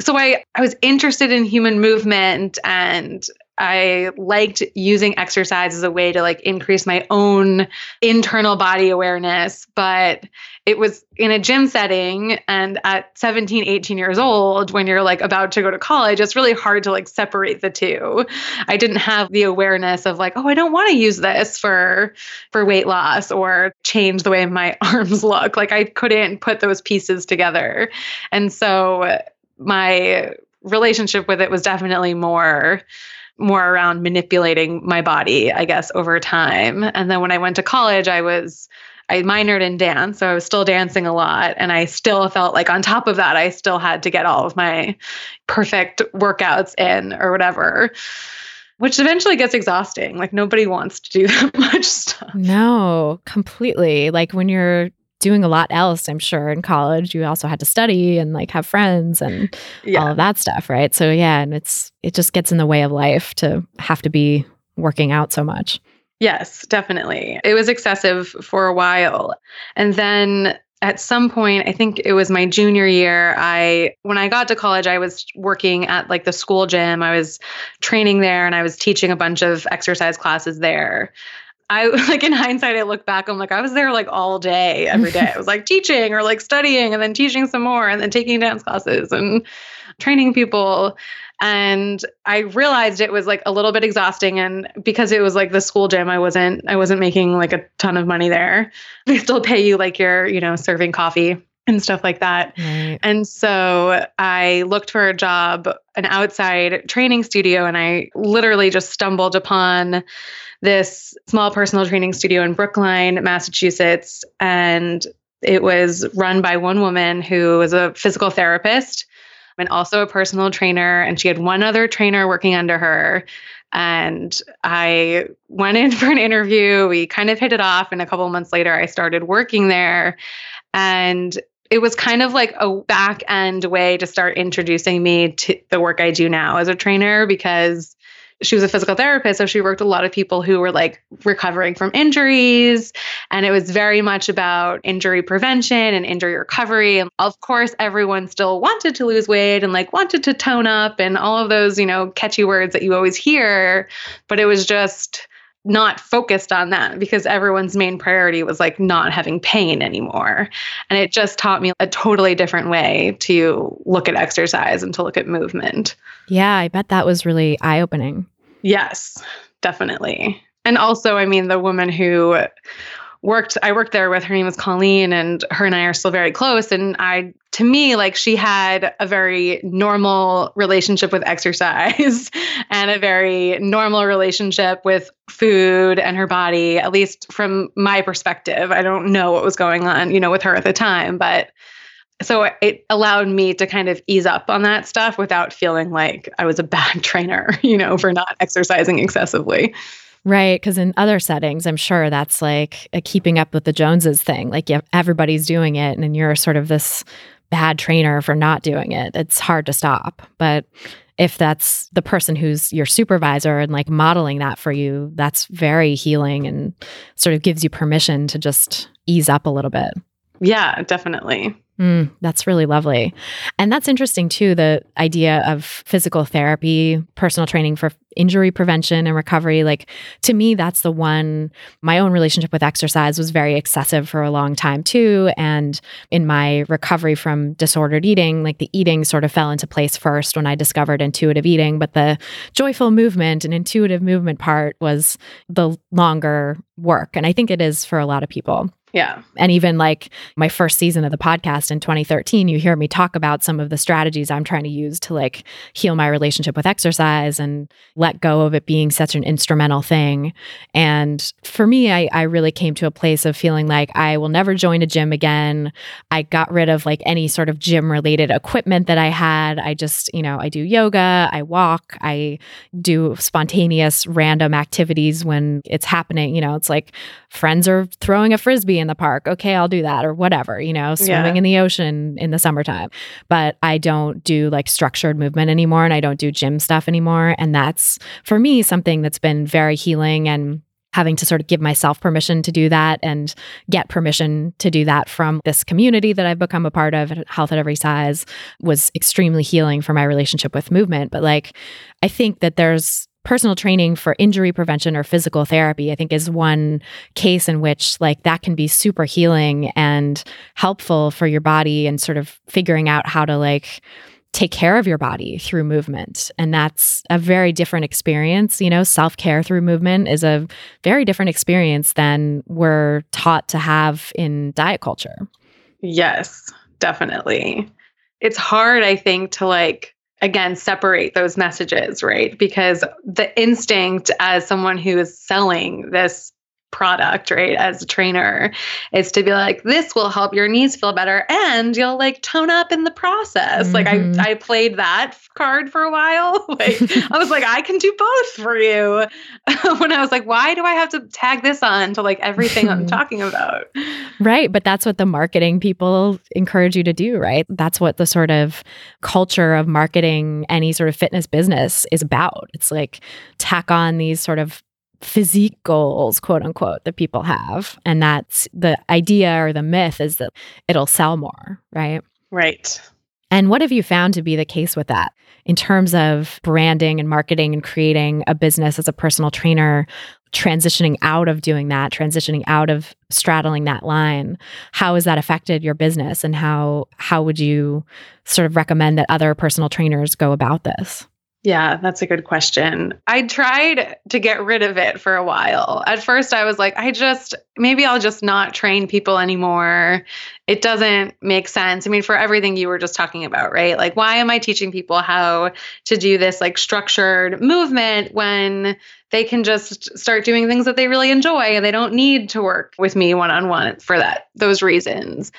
So I, I was interested in human movement and I liked using exercise as a way to like increase my own internal body awareness, but it was in a gym setting and at 17, 18 years old when you're like about to go to college, it's really hard to like separate the two. I didn't have the awareness of like, oh, I don't want to use this for for weight loss or change the way my arms look. Like I couldn't put those pieces together. And so my relationship with it was definitely more more around manipulating my body, I guess, over time. And then when I went to college, I was I minored in dance, so I was still dancing a lot. And I still felt like, on top of that, I still had to get all of my perfect workouts in or whatever, which eventually gets exhausting. Like, nobody wants to do that much stuff. No, completely. Like, when you're doing a lot else, I'm sure, in college. You also had to study and like have friends and yeah. all of that stuff, right? So yeah, and it's it just gets in the way of life to have to be working out so much. Yes, definitely. It was excessive for a while. And then at some point, I think it was my junior year, I when I got to college, I was working at like the school gym. I was training there and I was teaching a bunch of exercise classes there. I like in hindsight, I look back, I'm like, I was there like all day, every day. I was like teaching or like studying and then teaching some more and then taking dance classes and training people. And I realized it was like a little bit exhausting. And because it was like the school gym, I wasn't, I wasn't making like a ton of money there. They still pay you like you're, you know, serving coffee and stuff like that. Right. And so I looked for a job, an outside training studio, and I literally just stumbled upon this small personal training studio in Brookline, Massachusetts. And it was run by one woman who was a physical therapist and also a personal trainer. And she had one other trainer working under her. And I went in for an interview. We kind of hit it off. And a couple months later, I started working there. And it was kind of like a back end way to start introducing me to the work I do now as a trainer because she was a physical therapist, so she worked a lot of people who were like recovering from injuries. And it was very much about injury prevention and injury recovery. And of course, everyone still wanted to lose weight and like wanted to tone up and all of those, you know, catchy words that you always hear. But it was just not focused on that because everyone's main priority was like not having pain anymore. And it just taught me a totally different way to look at exercise and to look at movement. Yeah, I bet that was really eye opening. Yes, definitely. And also, I mean, the woman who worked I worked there with her name was Colleen and her and I are still very close and I to me like she had a very normal relationship with exercise and a very normal relationship with food and her body at least from my perspective I don't know what was going on you know with her at the time but so it allowed me to kind of ease up on that stuff without feeling like I was a bad trainer, you know, for not exercising excessively. Right. Because in other settings, I'm sure that's like a keeping up with the Joneses thing. Like everybody's doing it, and you're sort of this bad trainer for not doing it. It's hard to stop. But if that's the person who's your supervisor and like modeling that for you, that's very healing and sort of gives you permission to just ease up a little bit. Yeah, definitely. Mm, that's really lovely. And that's interesting too the idea of physical therapy, personal training for injury prevention and recovery. Like to me, that's the one, my own relationship with exercise was very excessive for a long time too. And in my recovery from disordered eating, like the eating sort of fell into place first when I discovered intuitive eating. But the joyful movement and intuitive movement part was the longer work. And I think it is for a lot of people. Yeah. And even like my first season of the podcast in 2013, you hear me talk about some of the strategies I'm trying to use to like heal my relationship with exercise and let go of it being such an instrumental thing. And for me, I, I really came to a place of feeling like I will never join a gym again. I got rid of like any sort of gym related equipment that I had. I just, you know, I do yoga, I walk, I do spontaneous random activities when it's happening. You know, it's like friends are throwing a frisbee in the park. Okay, I'll do that or whatever, you know, swimming Yeah. in the ocean in the summertime. But I don't do like structured movement anymore and I don't do gym stuff anymore. And that's for me something that's been very healing and having to sort of give myself permission to do that and get permission to do that from this community that I've become a part of Health at Every Size was extremely healing for my relationship with movement. But like, I think that there's personal training for injury prevention or physical therapy i think is one case in which like that can be super healing and helpful for your body and sort of figuring out how to like take care of your body through movement and that's a very different experience you know self-care through movement is a very different experience than we're taught to have in diet culture Yes, definitely. It's hard, I think, to like, again, separate those messages, right? Because the instinct as someone who is selling this product, right, as a trainer, is to be like, this will help your knees feel better and you'll like tone up in the process. Mhm. Like, I, I played that card for a while. like, I was like, I can do both for you. when I was like, why do I have to tag this on to like everything I'm talking about? Right. But that's what the marketing people encourage you to do, right? That's what the sort of culture of marketing any sort of fitness business is about. It's like tack on these sort of physique goals, quote unquote, that people have. And that's the idea or the myth is that it'll sell more, right? Right. And what have you found to be the case with that in terms of branding and marketing and creating a business as a personal trainer, transitioning out of doing that, transitioning out of straddling that line? How has that affected your business and how how would you sort of recommend that other personal trainers go about this? Yeah, that's a good question. I tried to get rid of it for a while. At first, I was like, I just, maybe I'll just not train people anymore. It doesn't make sense. I mean, for everything you were just talking about, right? Like, why am I teaching people how to do this like structured movement when they can just start doing things that they really enjoy and they don't need to work with me one on one for that, those reasons?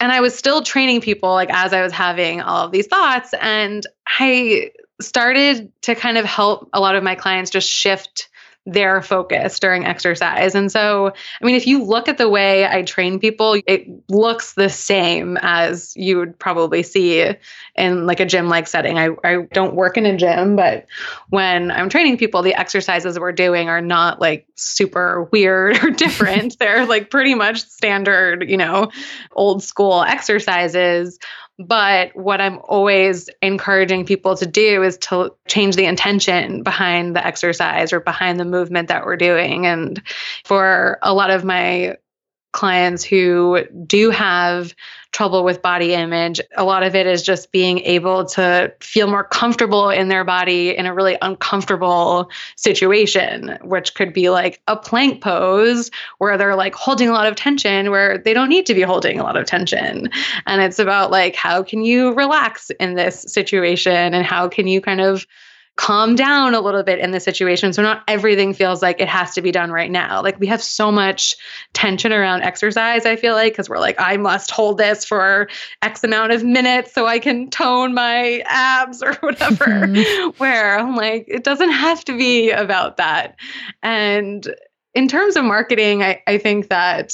and I was still training people like as I was having all of these thoughts and I started to kind of help a lot of my clients just shift their focus during exercise. And so, I mean, if you look at the way I train people, it looks the same as you would probably see in like a gym like setting. I, I don't work in a gym, but when I'm training people, the exercises we're doing are not like super weird or different. They're like pretty much standard, you know, old school exercises. But what I'm always encouraging people to do is to change the intention behind the exercise or behind the movement that we're doing. And for a lot of my clients who do have trouble with body image, a lot of it is just being able to feel more comfortable in their body in a really uncomfortable situation, which could be like a plank pose where they're like holding a lot of tension where they don't need to be holding a lot of tension. And it's about like, how can you relax in this situation and how can you kind of calm down a little bit in the situation. So not everything feels like it has to be done right now. Like we have so much tension around exercise i feel like because we're like i must hold this for x amount of minutes so i can tone my abs or whatever. Mhm. where i'm like it doesn't have to be about that. And in terms of marketing i, I think that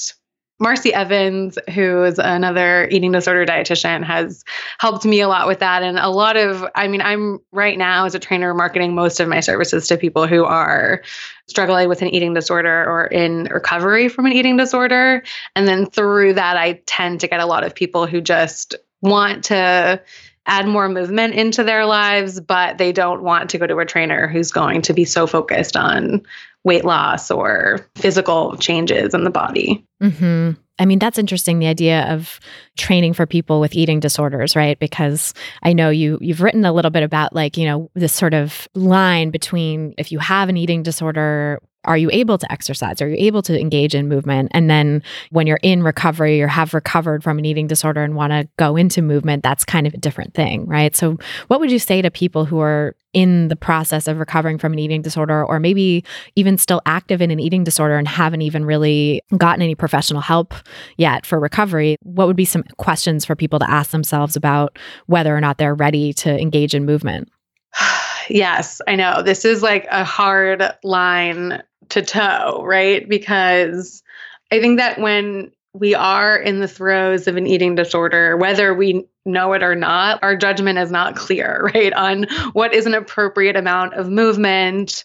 Marci Evans, who is another eating disorder dietitian, has helped me a lot with that. And a lot of, I mean, I'm right now as a trainer marketing most of my services to people who are struggling with an eating disorder or in recovery from an eating disorder. And then through that, I tend to get a lot of people who just want to add more movement into their lives, but they don't want to go to a trainer who's going to be so focused on weight loss or physical changes in the body. hmm I mean, that's interesting. The idea of training for people with eating disorders, right? Because I know you you've written a little bit about like you know this sort of line between if you have an eating disorder are you able to exercise? Are you able to engage in movement? And then when you're in recovery or have recovered from an eating disorder and want to go into movement, that's kind of a different thing, right? So, what would you say to people who are in the process of recovering from an eating disorder or maybe even still active in an eating disorder and haven't even really gotten any professional help yet for recovery? What would be some questions for people to ask themselves about whether or not they're ready to engage in movement? yes, I know. This is like a hard line to toe, right? Because I think that when we are in the throes of an eating disorder, whether we know it or not, our judgment is not clear, right? On what is an appropriate amount of movement,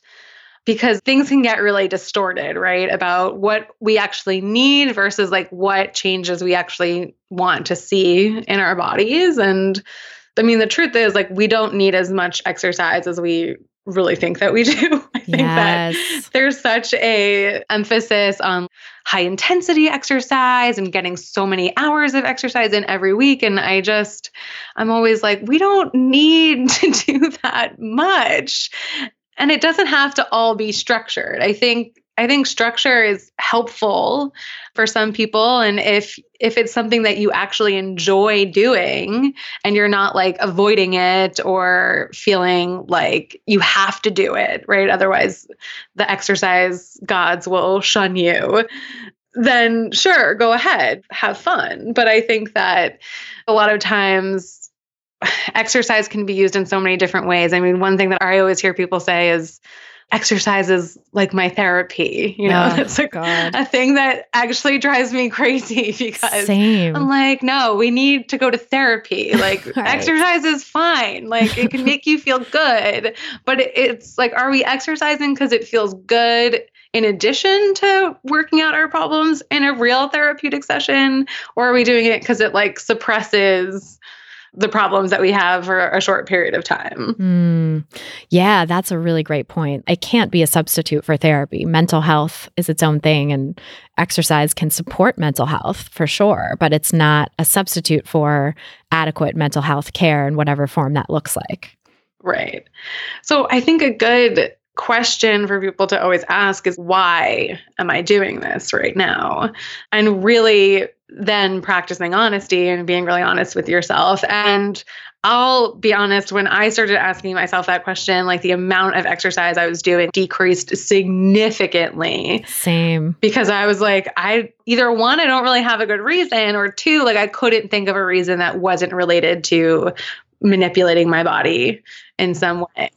because things can get really distorted, right? About what we actually need versus like what changes we actually want to see in our bodies. And I mean, the truth is, like, we don't need as much exercise as we really think that we do. I think yes. that there's such a emphasis on high intensity exercise and getting so many hours of exercise in every week and I just I'm always like we don't need to do that much. And it doesn't have to all be structured. I think I think structure is helpful for some people and if if it's something that you actually enjoy doing and you're not like avoiding it or feeling like you have to do it, right? Otherwise the exercise gods will shun you. Then sure, go ahead, have fun. But I think that a lot of times exercise can be used in so many different ways. I mean, one thing that I always hear people say is exercise is like my therapy. You know, oh, it's like God. a thing that actually drives me crazy because Same. I'm like, no, we need to go to therapy. Like right. exercise is fine. Like it can make you feel good, but it's like, are we exercising because it feels good? in addition to working out our problems in a real therapeutic session or are we doing it because it like suppresses the problems that we have for a short period of time. Mm. Yeah, that's a really great point. It can't be a substitute for therapy. Mental health is its own thing, and exercise can support mental health for sure, but it's not a substitute for adequate mental health care in whatever form that looks like. Right. So I think a good question for people to always ask is why am I doing this right now? And really then practicing honesty and being really honest with yourself. And I'll be honest, when I started asking myself that question, like the amount of exercise I was doing decreased significantly. Same. Because I was like, I either one, I don't really have a good reason, or two, like I couldn't think of a reason that wasn't related to manipulating my body in some way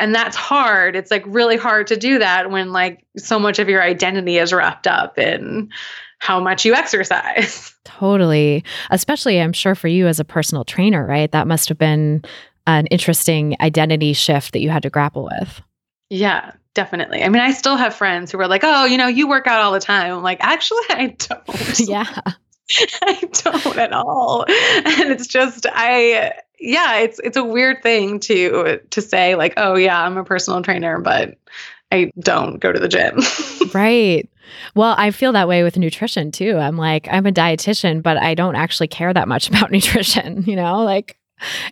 and that's hard. It's like really hard to do that when like so much of your identity is wrapped up in how much you exercise. Totally. Especially i'm sure for you as a personal trainer right that must have been an interesting identity shift that you had to grapple with. Yeah definitely. I mean i still have friends who are like oh you know you work out all the time. I'm like actually i don't. Yeah. I don't at all. And it's just I yeah, it's it's a weird thing to to say like, "Oh yeah, I'm a personal trainer, but I don't go to the gym." right. Well, I feel that way with nutrition too. I'm like, I'm a dietitian, but I don't actually care that much about nutrition, you know? Like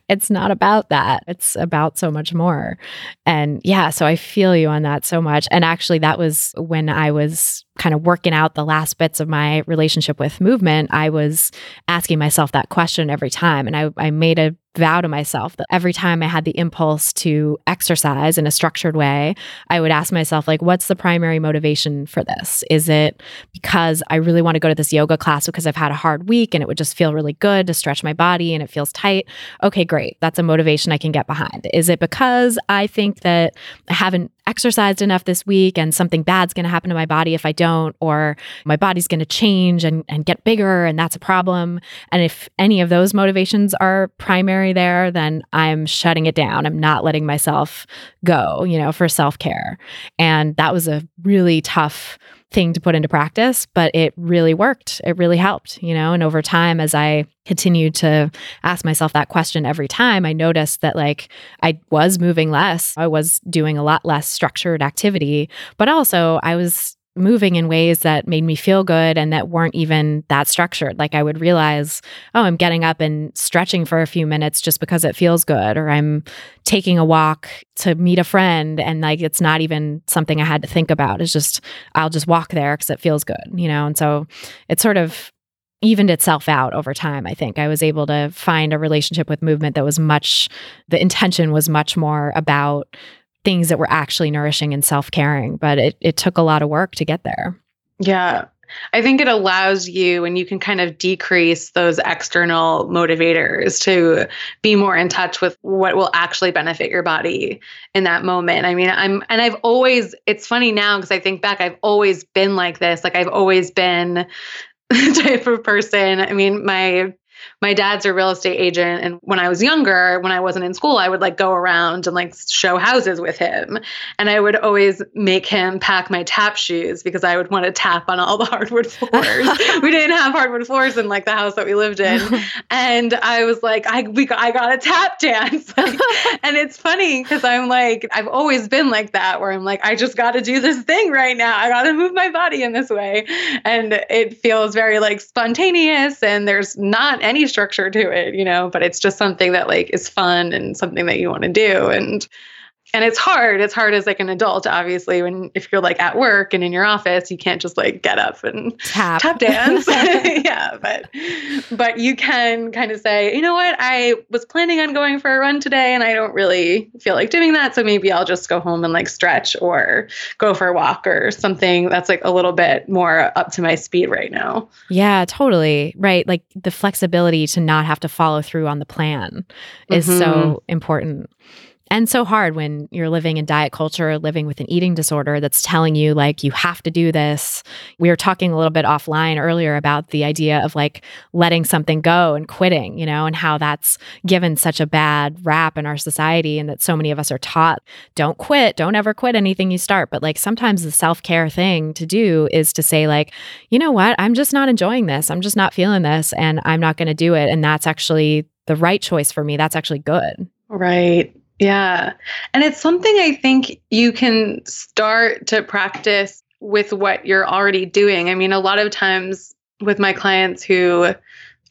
it's not about that. It's about so much more. And yeah, so I feel you on that so much. And actually, that was when I was kind of working out the last bits of my relationship with movement. I was asking myself that question every time. And I, I made a vow to myself that every time I had the impulse to exercise in a structured way, I would ask myself, like, what's the primary motivation for this? Is it because I really want to go to this yoga class because I've had a hard week and it would just feel really good to stretch my body and it feels tight? Okay, great. That's a motivation I can get behind. Is it because I think that I haven't exercised enough this week and something bad's going to happen to my body if I don't, or my body's going to change and, and get bigger and that's a problem? And if any of those motivations are primary, there, then I'm shutting it down. I'm not letting myself go, you know, for self care. And that was a really tough thing to put into practice, but it really worked. It really helped, you know. And over time, as I continued to ask myself that question every time, I noticed that like I was moving less. I was doing a lot less structured activity, but also I was moving in ways that made me feel good and that weren't even that structured. Like I would realize, oh, I'm getting up and stretching for a few minutes just because it feels good, or I'm taking a walk to meet a friend and like it's not even something I had to think about. It's just, I'll just walk there because it feels good, you know? And so it sort of evened itself out over time. I think I was able to find a relationship with movement that was much, the intention was much more about things that were actually nourishing and self-caring but it, it took a lot of work to get there yeah I think it allows you and you can kind of decrease those external motivators to be more in touch with what will actually benefit your body in that moment. I mean, I'm, and I've always, it's funny now because I think back, I've always been like this. Like, I've always been the type of person. I mean, my my dad's a real estate agent and when i was younger when i wasn't in school i would like go around and like show houses with him. And i would always make him pack my tap shoes because i would want to tap on all the hardwood floors. We didn't have hardwood floors in like the house that we lived in. And i was like i we got, i got a tap dance. Like, and it's funny because i'm like i've always been like that where i'm like i just got to do this thing right now. I got to move my body in this way. And it feels very like spontaneous and there's not any structure to it, you know, but it's just something that like is fun and something that you want to do. And and it's hard. It's hard as like an adult obviously when if you're like at work and in your office you can't just like get up and tap, tap dance. Yeah but but you can kind of say you know what? I was planning on going for a run today and i don't really feel like doing that so maybe i'll just go home and like stretch or go for a walk or something. That's like a little bit more up to my speed right now. Yeah totally. Right like the flexibility to not have to follow through on the plan is mm-hmm. so important and so hard when you're living in diet culture, living with an eating disorder that's telling you, like, you have to do this. We were talking a little bit offline earlier about the idea of like letting something go and quitting, you know, and how that's given such a bad rap in our society. And that so many of us are taught don't quit, don't ever quit anything you start. But like sometimes the self care thing to do is to say, like, you know what, I'm just not enjoying this. I'm just not feeling this and I'm not going to do it. And that's actually the right choice for me. That's actually good. Right. Yeah. And it's something I think you can start to practice with what you're already doing. I mean, a lot of times with my clients who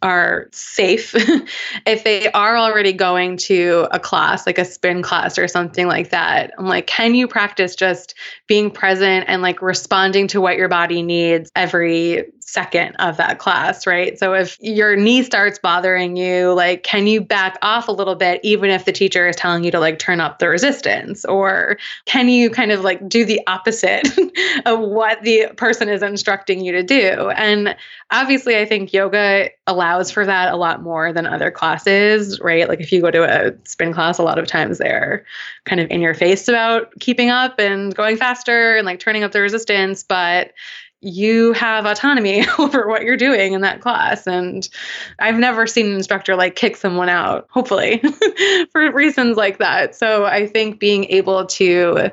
are safe if they are already going to a class like a spin class or something like that i'm like can you practice just being present and like responding to what your body needs every second of that class, right? So if your knee starts bothering you, like, can you back off a little bit, even if the teacher is telling you to like turn up the resistance? Or can you kind of like do the opposite of what the person is instructing you to do? And obviously, I think yoga allows for that a lot more than other classes, right? Like if you go to a spin class, a lot of times they're kind of in your face about keeping up and going faster and like turning up the resistance. But you have autonomy over what you're doing in that class. And I've never seen an instructor like kick someone out, hopefully, for reasons like that. So I think being able to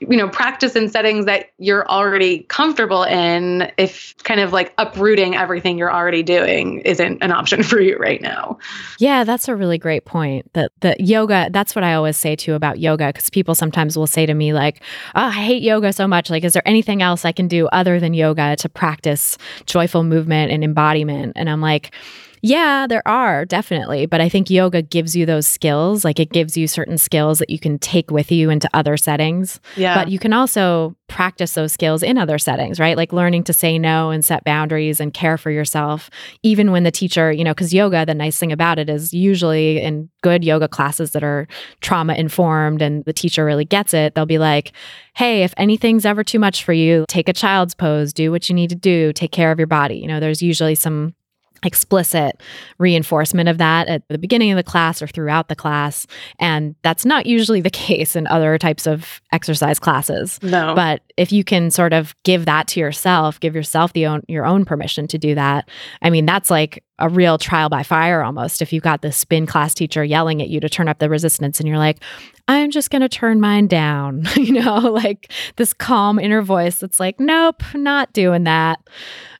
you know practice in settings that you're already comfortable in if kind of like uprooting everything you're already doing isn't an option for you right now. Yeah that's a really great point that the yoga that's what i always say too about yoga because people sometimes will say to me like oh, i hate yoga so much. Like is there anything else i can do other than yoga to practice joyful movement and embodiment? And i'm like yeah, there are definitely. But I think yoga gives you those skills. Like it gives you certain skills that you can take with you into other settings. Yeah. But you can also practice those skills in other settings, right? Like learning to say no and set boundaries and care for yourself, even when the teacher, you know, because yoga, the nice thing about it is usually in good yoga classes that are trauma informed and the teacher really gets it, they'll be like, hey, if anything's ever too much for you, take a child's pose, do what you need to do, take care of your body. You know, there's usually some explicit reinforcement of that at the beginning of the class or throughout the class. And that's not usually the case in other types of exercise classes. No. But if you can sort of give that to yourself, give yourself the own your own permission to do that, I mean, that's like a real trial by fire almost. If you've got the spin class teacher yelling at you to turn up the resistance and you're like, I'm just going to turn mine down, you know, like this calm inner voice that's like, nope, not doing that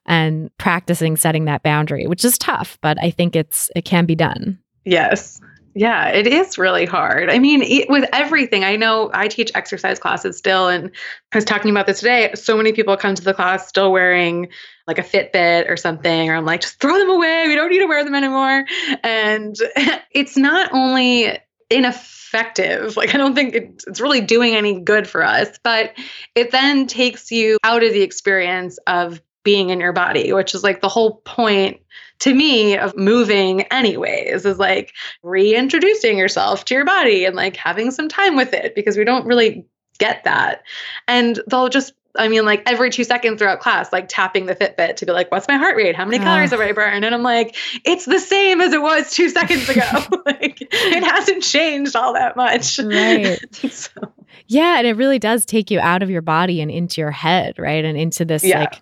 and practicing setting that boundary, which is tough, but I think it's it can be done. Yes. Yeah, it is really hard. I mean, with everything, I know I teach exercise classes still, and I was talking about this today. So many people come to the class still wearing like a Fitbit or something, or I'm like, just throw them away. We don't need to wear them anymore. And it's not only ineffective, like, I don't think it's really doing any good for us, but it then takes you out of the experience of being in your body, which is like the whole point to me of moving anyways is like reintroducing yourself to your body and like having some time with it because we don't really get that. And they'll just I mean, like every two seconds throughout class, like tapping the Fitbit to be like, what's my heart rate? How many calories have I burned? And I'm like, it's the same as it was two seconds ago. like it hasn't changed all that much. Right. so. Yeah. And it really does take you out of your body and into your head, right? And into this yeah. like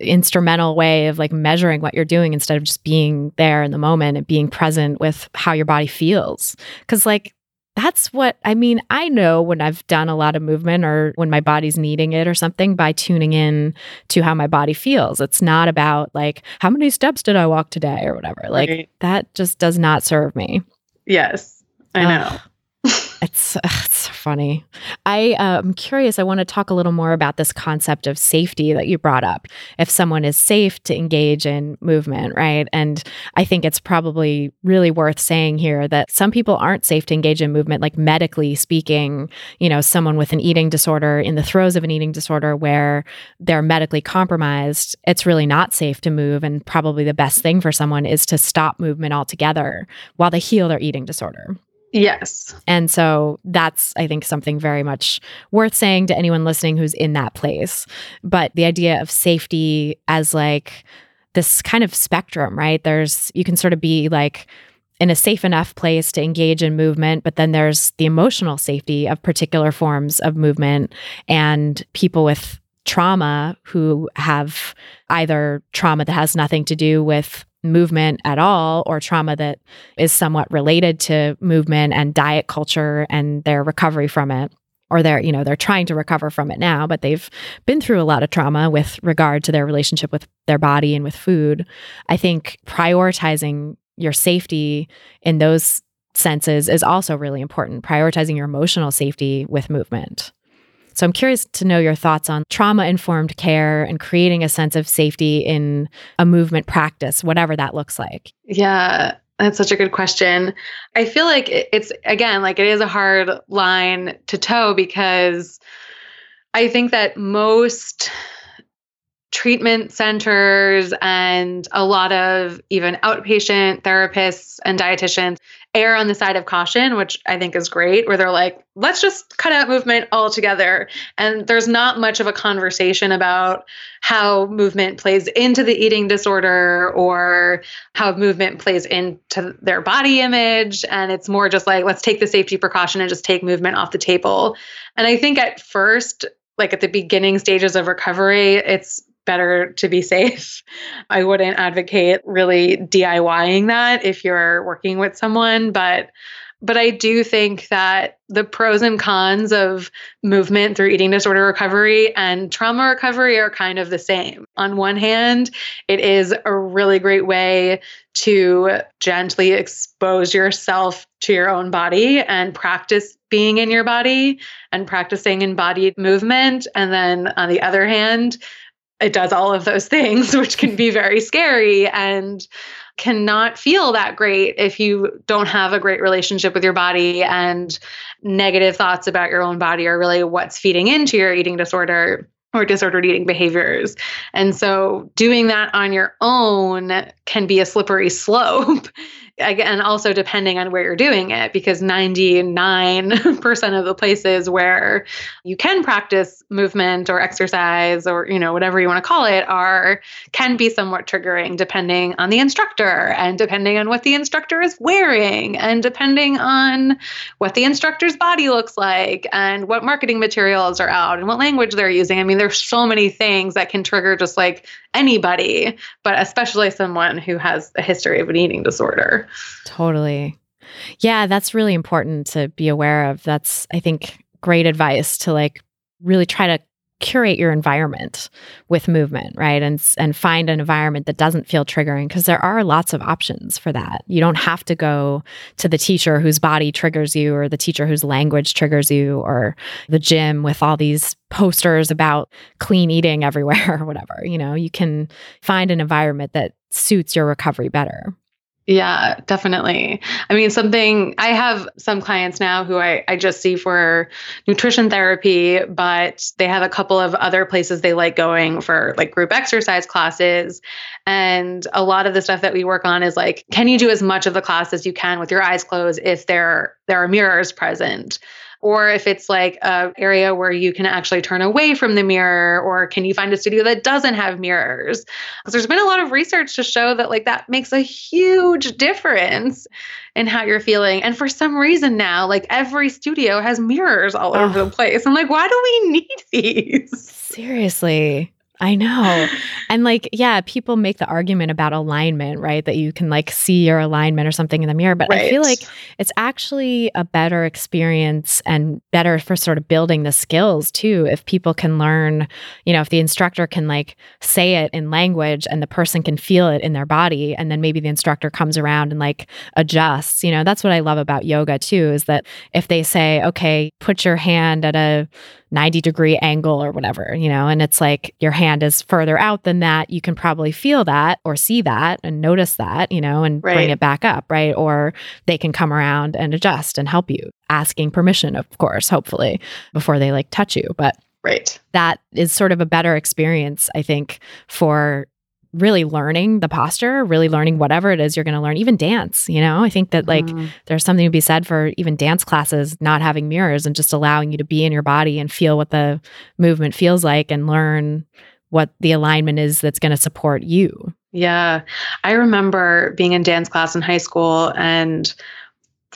instrumental way of like measuring what you're doing instead of just being there in the moment and being present with how your body feels. Cause like that's what I mean. I know when I've done a lot of movement or when my body's needing it or something by tuning in to how my body feels. It's not about like, how many steps did I walk today or whatever. Like, right. that just does not serve me. Yes, I know. It's, it's so funny. I uh, am curious. I want to talk a little more about this concept of safety that you brought up. If someone is safe to engage in movement, right? And I think it's probably really worth saying here that some people aren't safe to engage in movement, like medically speaking, you know, someone with an eating disorder in the throes of an eating disorder where they're medically compromised, it's really not safe to move. And probably the best thing for someone is to stop movement altogether while they heal their eating disorder. Yes. And so that's, I think, something very much worth saying to anyone listening who's in that place. But the idea of safety as like this kind of spectrum, right? There's, you can sort of be like, in a safe enough place to engage in movement, but then there's the emotional safety of particular forms of movement and people with trauma who have either trauma that has nothing to do with movement at all or trauma that is somewhat related to movement and diet culture and their recovery from it or they're you know they're trying to recover from it now but they've been through a lot of trauma with regard to their relationship with their body and with food i think prioritizing your safety in those senses is also really important. Prioritizing your emotional safety with movement so I'm curious to know your thoughts on trauma informed care and creating a sense of safety in a movement practice, whatever that looks like. Yeah. That's such a good question. I feel like it's, again, like it is a hard line to toe because I think that most treatment centers and a lot of even outpatient therapists and dietitians err on the side of caution, which I think is great, where they're like, let's just cut out movement altogether. And there's not much of a conversation about how movement plays into the eating disorder or how movement plays into their body image. And it's more just like, let's take the safety precaution and just take movement off the table. And I think at first, like at the beginning stages of recovery, it's better to be safe. I wouldn't advocate really DIYing that if you're working with someone, but but I do think that the pros and cons of movement through eating disorder recovery and trauma recovery are kind of the same. On one hand, it is a really great way to gently expose yourself to your own body and practice being in your body and practicing embodied movement. And then on the other hand, it does all of those things, which can be very scary and cannot feel that great if you don't have a great relationship with your body and negative thoughts about your own body are really what's feeding into your eating disorder or disordered eating behaviors. And so doing that on your own can be a slippery slope again also depending on where you're doing it because 99% of the places where you can practice movement or exercise or you know whatever you want to call it are can be somewhat triggering depending on the instructor and depending on what the instructor is wearing and depending on what the instructor's body looks like and what marketing materials are out and what language they're using. I mean there's so many things that can trigger just like anybody but especially someone who has a history of an eating disorder Totally. Yeah, that's really important to be aware of. That's, I think, great advice to like really try to curate your environment with movement, right? And and find an environment that doesn't feel triggering because there are lots of options for that. You don't have to go to the teacher whose body triggers you or the teacher whose language triggers you or the gym with all these posters about clean eating everywhere or whatever. You know, you can find an environment that suits your recovery better. Yeah, definitely. I mean, something I have some clients now who I, I just see for nutrition therapy, but they have a couple of other places they like going for like group exercise classes. And a lot of the stuff that we work on is like, can you do as much of the class as you can with your eyes closed if there there are mirrors present? Or if it's like a area where you can actually turn away from the mirror or can you find a studio that doesn't have mirrors? Because there's been a lot of research to show that like that makes a huge difference in how you're feeling. And for some reason now like every studio has mirrors all oh. over the place. I'm like why do we need these? Seriously I know. and like, yeah, people make the argument about alignment, right? That you can like see your alignment or something in the mirror. But right. I feel like it's actually a better experience and better for sort of building the skills too. If people can learn, you know, if the instructor can like say it in language and the person can feel it in their body. And then maybe the instructor comes around and like adjusts, you know, that's what I love about yoga too, is that if they say, okay, put your hand at a 90 degree angle or whatever, you know, and it's like your hand is further out than that, you can probably feel that or see that and notice that, you know, and right. bring it back up, right? Or they can come around and adjust and help you, asking permission, of course, hopefully, before they like touch you. But Right. That is sort of a better experience, I think, for really learning the posture, really learning whatever it is you're going to learn, even dance. You know, I think that like mm. there's something to be said for even dance classes not having mirrors and just allowing you to be in your body and feel what the movement feels like and learn what the alignment is that's going to support you. Yeah. I remember being in dance class in high school and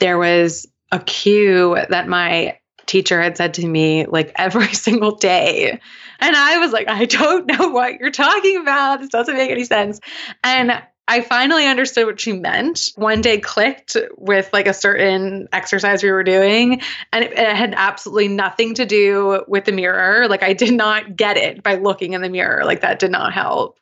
there was a cue that my teacher had said to me like every single day and I was like, I don't know what you're talking about. This doesn't make any sense. And I finally understood what she meant. One day clicked with like a certain exercise we were doing, and it, it, had absolutely nothing to do with the mirror. Like, I did not get it by looking in the mirror. Like, that did not help.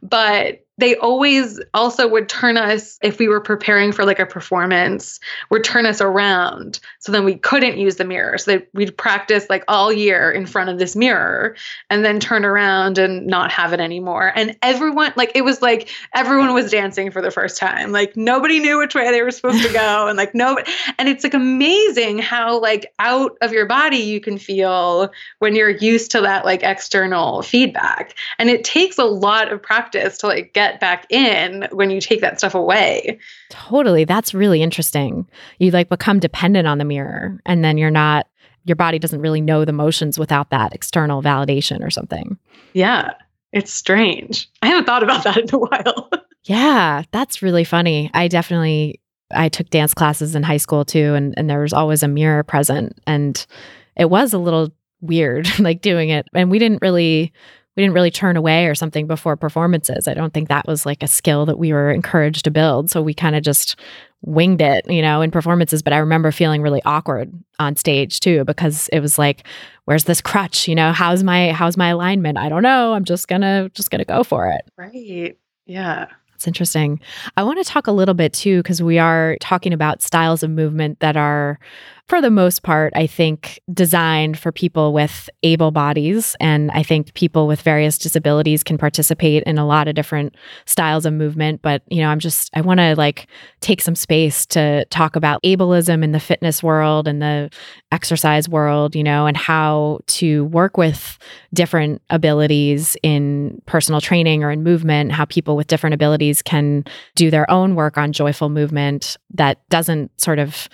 But they always also would turn us if we were preparing for like a performance would turn us around. So then we couldn't use the mirror. So we'd practice like all year in front of this mirror and then turn around and not have it anymore. And everyone like it was like everyone was dancing for the first time. Like nobody knew which way they were supposed to go and like no and it's like amazing how like out of your body you can feel when you're used to that like external feedback. And it takes a lot of practice to like get back in when you take that stuff away. Totally. That's really interesting. You like become dependent on the mirror and then you're not your body doesn't really know the motions without that external validation or something. Yeah. It's strange. I haven't thought about that in a while. yeah, that's really funny. I definitely I took dance classes in high school too and and there was always a mirror present and it was a little weird like doing it and we didn't really we didn't really turn away or something before performances. I don't think that was like a skill that we were encouraged to build. So we kind of just winged it, you know, in performances. But I remember feeling really awkward on stage too, because it was like, where's this crutch? You know, how's my how's my alignment? I don't know. I'm just gonna just gonna go for it. Right. Yeah. It's interesting. I want to talk a little bit too, because we are talking about styles of movement that are for the most part, I think, designed for people with able bodies. And I think people with various disabilities can participate in a lot of different styles of movement. But, you know, I'm just, I want to like take some space to talk about ableism in the fitness world and the exercise world, you know, and how to work with different abilities in personal training or in movement, how people with different abilities can do their own work on joyful movement that doesn't sort of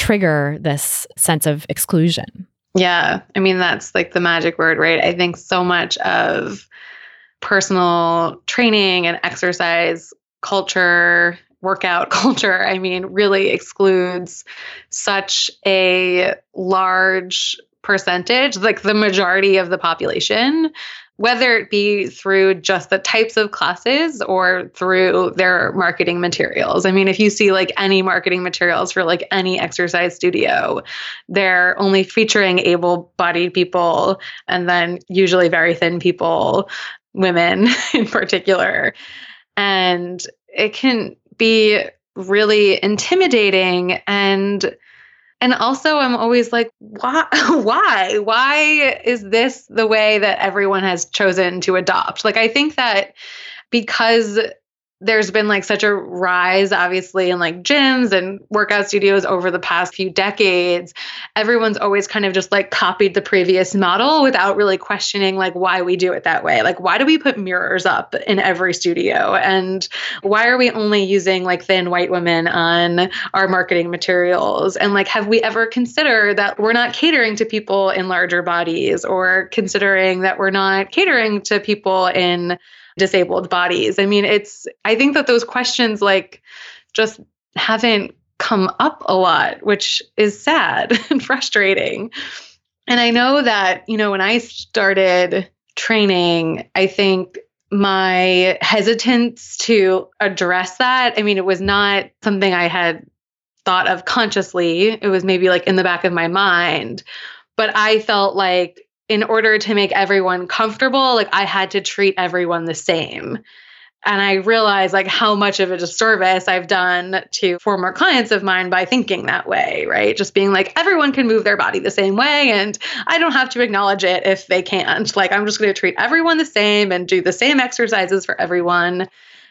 trigger this sense of exclusion. Yeah. I mean, that's like the magic word, right? I think so much of personal training and exercise culture, workout culture, I mean, really excludes such a large percentage, like the majority of the population whether it be through just the types of classes or through their marketing materials. I mean, if you see like any marketing materials for like any exercise studio, they're only featuring able bodied people and then usually very thin people, women in particular. And it can be really intimidating and and also i'm always like why why? Why is this the way that everyone has chosen to adopt? Like i think that because there's been like such a rise obviously in like gyms and workout studios over the past few decades. Everyone's always kind of just like copied the previous model without really questioning like why we do it that way. Like why do we put mirrors up in every studio? And why are we only using like thin white women on our marketing materials? And like have we ever considered that we're not catering to people in larger bodies or considering that we're not catering to people in disabled bodies. I mean, it's, I think that those questions like just haven't come up a lot, which is sad and frustrating. And I know that, you know, when I started training, I think my hesitance to address that, I mean, it was not something I had thought of consciously. It was maybe like in the back of my mind. But I felt like in order to make everyone comfortable, like I had to treat everyone the same. And I realized like how much of a disservice I've done to former clients of mine by thinking that way, right? Just being like, everyone can move their body the same way, and I don't have to acknowledge it if they can't. Like, I'm just going to treat everyone the same and do the same exercises for everyone.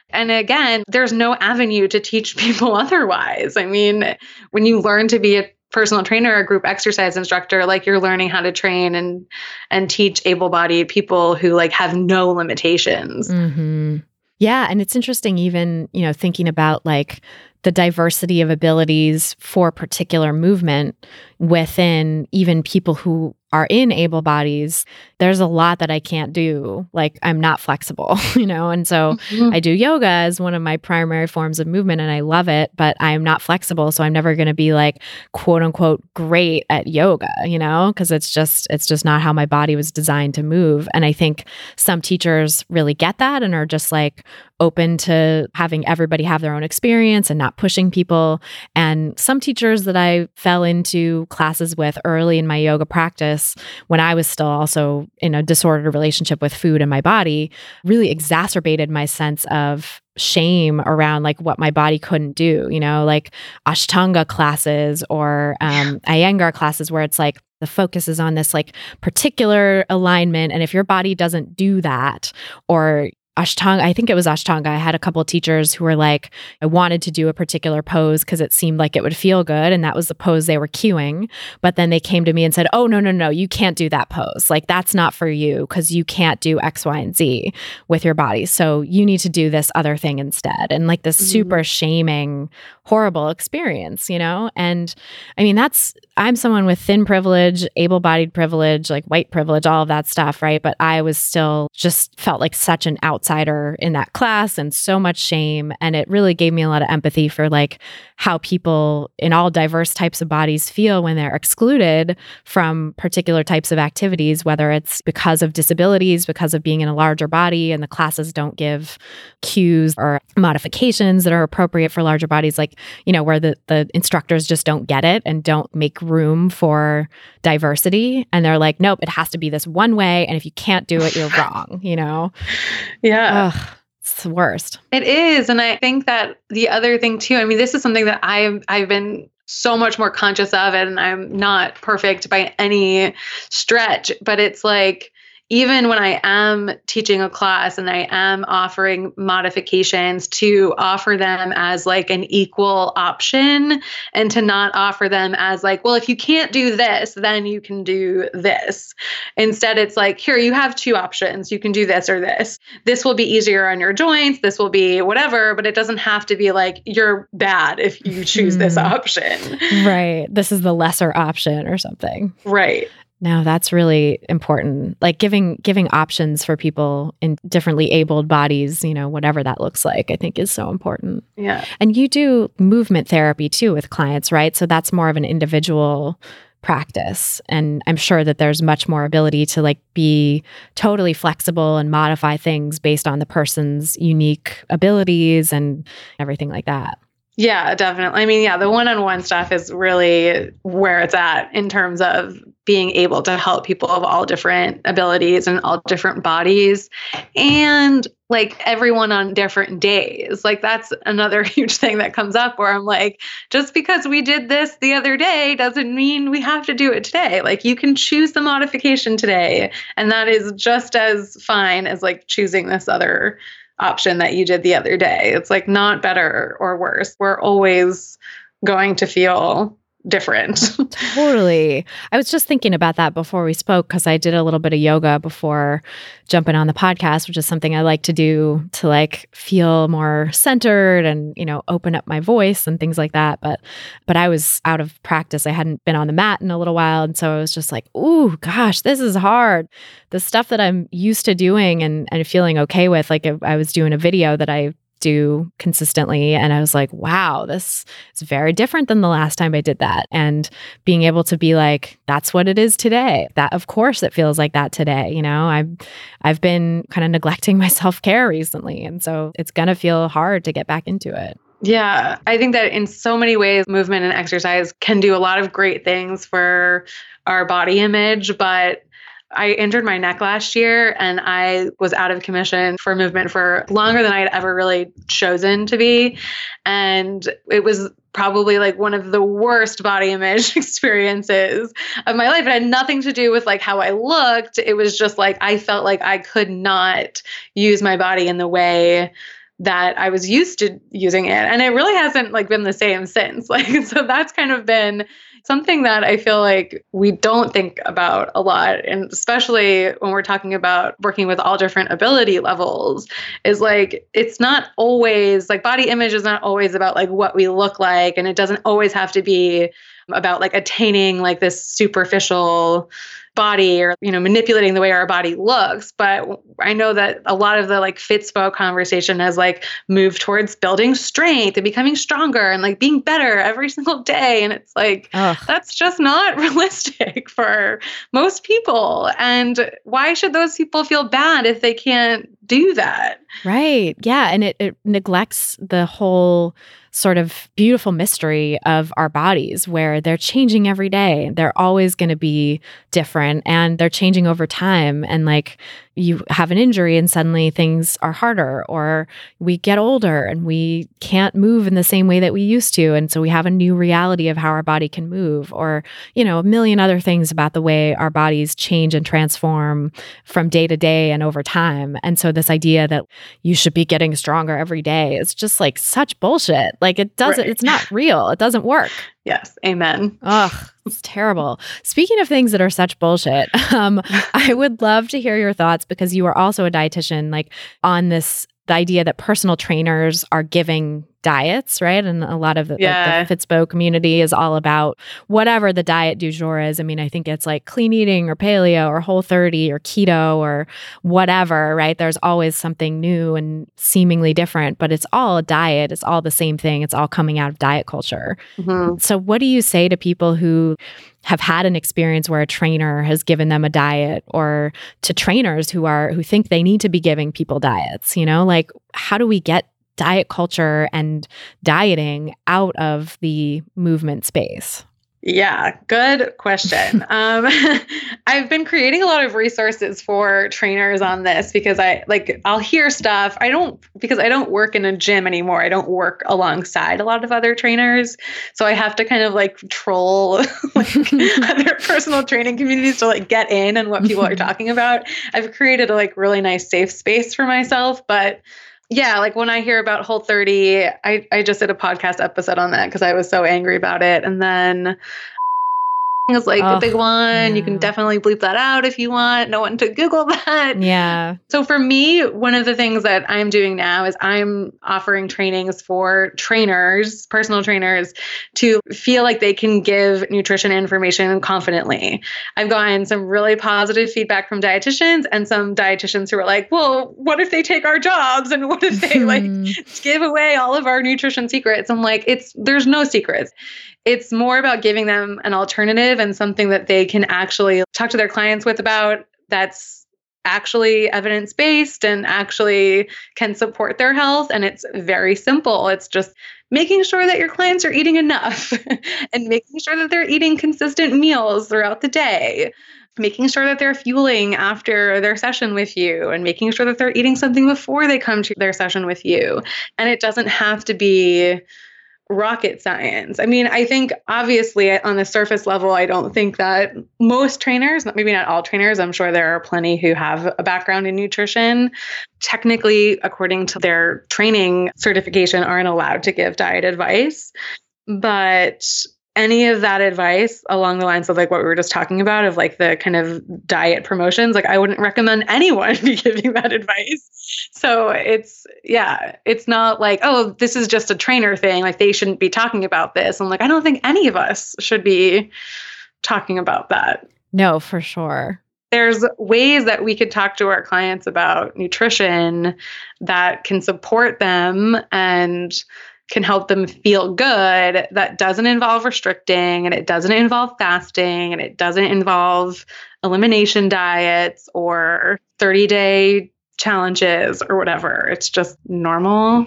And again, there's no avenue to teach people otherwise. I mean, when you learn to be a personal trainer or group exercise instructor like you're learning how to train and and teach able-bodied people who like have no limitations mm-hmm. yeah and it's interesting even you know thinking about like the diversity of abilities for particular movement within even people who are in able bodies, there's a lot that I can't do. Like I'm not flexible, you know? And so mm-hmm. I do yoga as one of my primary forms of movement and I love it, but I'm not flexible. So I'm never going to be like quote unquote great at yoga, you know? Cause it's just, it's just not how my body was designed to move. And I think some teachers really get that and are just like open to having everybody have their own experience and not pushing people. And some teachers that I fell into classes with early in my yoga practice when I was still also in a disordered relationship with food and my body really exacerbated my sense of shame around like what my body couldn't do, you know, like Ashtanga classes or um, Iyengar classes where it's like the focus is on this like particular alignment and if your body doesn't do that or Ashtanga, I think it was Ashtanga. I had a couple of teachers who were like, I wanted to do a particular pose because it seemed like it would feel good. And that was the pose they were cueing. But then they came to me and said, Oh, no, no, no, you can't do that pose. Like, that's not for you because you can't do X, Y, and Z with your body. So you need to do this other thing instead. And like this mm-hmm. super shaming, horrible experience, you know? And I mean, that's, I'm someone with thin privilege, able bodied privilege, like white privilege, all of that stuff, right? But I was still just felt like such an outsider in that class and so much shame. And it really gave me a lot of empathy for like how people in all diverse types of bodies feel when they're excluded from particular types of activities, whether it's because of disabilities, because of being in a larger body, and the classes don't give cues or modifications that are appropriate for larger bodies, like, you know, where the, the instructors just don't get it and don't make room for diversity. And they're like, nope, it has to be this one way. And if you can't do it, you're wrong, you know? Yeah. Ugh. It's the worst. It is. And I think that the other thing too, I mean, this is something that I've I've been so much more conscious of and I'm not perfect by any stretch, but it's like even when I am teaching a class and I am offering modifications to offer them as like an equal option and to not offer them as like, well, if you can't do this, then you can do this. Instead, it's like, here, you have two options. You can do this or this. This will be easier on your joints. This will be whatever, but it doesn't have to be like, you're bad if you choose this hmm. option. Right. This is the lesser option or something. Right. No, that's really important. Like giving giving options for people in differently abled bodies, you know, whatever that looks like, I think is so important. Yeah. And you do movement therapy too with clients, right? So that's more of an individual practice. And I'm sure that there's much more ability to like be totally flexible and modify things based on the person's unique abilities and everything like that. Yeah, definitely. I mean, yeah, the one on one stuff is really where it's at in terms of being able to help people of all different abilities and all different bodies and like everyone on different days. Like, that's another huge thing that comes up where I'm like, just because we did this the other day doesn't mean we have to do it today. Like, you can choose the modification today, and that is just as fine as like choosing this other option that you did the other day. It's like not better or worse. We're always going to feel different. totally. I was just thinking about that before we spoke because I did a little bit of yoga before jumping on the podcast, which is something I like to do to like feel more centered and, you know, open up my voice and things like that. But but I was out of practice. I hadn't been on the mat in a little while. And so I was just like, ooh, gosh, this is hard. The stuff that I'm used to doing and, and feeling okay with, like I was doing a video that I do consistently. And I was like, wow, this is very different than the last time I did that. And being able to be like, that's what it is today. That of course it feels like that today. You know, I've I've been kind of neglecting my self-care recently. And so it's gonna feel hard to get back into it. Yeah, I think that in so many ways, movement and exercise can do a lot of great things for our body image, but I injured my neck last year and I was out of commission for movement for longer than I had ever really chosen to be. And it was probably like one of the worst body image experiences of my life. It had nothing to do with like how I looked. It was just like I felt like I could not use my body in the way that I was used to using it. And it really hasn't like been the same since. Like so that's kind of been something that I feel like we don't think about a lot, and especially when we're talking about working with all different ability levels, is like it's not always like body image is not always about like what we look like, and it doesn't always have to be about like attaining like this superficial body or you know manipulating the way our body looks. But i know that a lot of the like fitspo conversation has like moved towards building strength and becoming stronger and like being better every single day. And it's like Ugh. that's just not realistic for most people. And why should those people feel bad if they can't do that? Right. Yeah. And it, it neglects the whole sort of beautiful mystery of our bodies where they're changing every day. They're always going to be different and they're changing over time. And like you have an injury and suddenly things are harder, or we get older and we can't move in the same way that we used to. And so we have a new reality of how our body can move, or, you know, a million other things about the way our bodies change and transform from day to day and over time. And so this idea that you should be getting stronger every day is just like such bullshit. Like it doesn't, right. it's not real. It doesn't work. Yes. Amen. Ugh, it's terrible. Speaking of things that are such bullshit, um, I would love to hear your thoughts because you are also a dietitian, like on this the idea that personal trainers are giving diets, right? And a lot of the, yeah. the, the Fitspo community is all about whatever the diet du jour is. I mean, I think it's like clean eating or paleo or whole 30 or keto or whatever, right? There's always something new and seemingly different, but it's all a diet. It's all the same thing. It's all coming out of diet culture. Mm-hmm. So, what do you say to people who have had an experience where a trainer has given them a diet or to trainers who are who think they need to be giving people diets you know like how do we get diet culture and dieting out of the movement space yeah, good question. um, I've been creating a lot of resources for trainers on this because I like I'll hear stuff. I don't because I don't work in a gym anymore. I don't work alongside a lot of other trainers, so I have to kind of like troll like other personal training communities to like get in on what people are talking about. I've created a like really nice safe space for myself, but yeah, like when I hear about Whole 30, I, I just did a podcast episode on that because I was so angry about it. And then is like oh, a big one. Yeah. You can definitely bleep that out if you want. No one to Google that. Yeah. So for me, one of the things that I'm doing now is I'm offering trainings for trainers, personal trainers, to feel like they can give nutrition information confidently. I've gotten some really positive feedback from dietitians and some dietitians who are like, well, what if they take our jobs? And what if they like give away all of our nutrition secrets? I'm like, it's there's no secrets It's more about giving them an alternative and something that they can actually talk to their clients with about that's actually evidence based and actually can support their health. And it's very simple. It's just making sure that your clients are eating enough and making sure that they're eating consistent meals throughout the day making sure that they're fueling after their session with you and making sure that they're eating something before they come to their session with you. And it doesn't have to be rocket science. I mean, I think obviously on the surface level, I don't think that most trainers, maybe not all trainers, I'm sure there are plenty who have a background in nutrition, technically, according to their training certification, aren't allowed to give diet advice. But any of that advice along the lines of like what we were just talking about of like the kind of diet promotions like i wouldn't recommend anyone be giving that advice. So it's yeah it's not like oh this is just a trainer thing like they shouldn't be talking about this. I'm like i don't think any of us should be talking about that. No for sure. There's ways that we could talk to our clients about nutrition that can support them and can help them feel good that doesn't involve restricting and it doesn't involve fasting and it doesn't involve elimination diets or 30 day challenges or whatever. It's just normal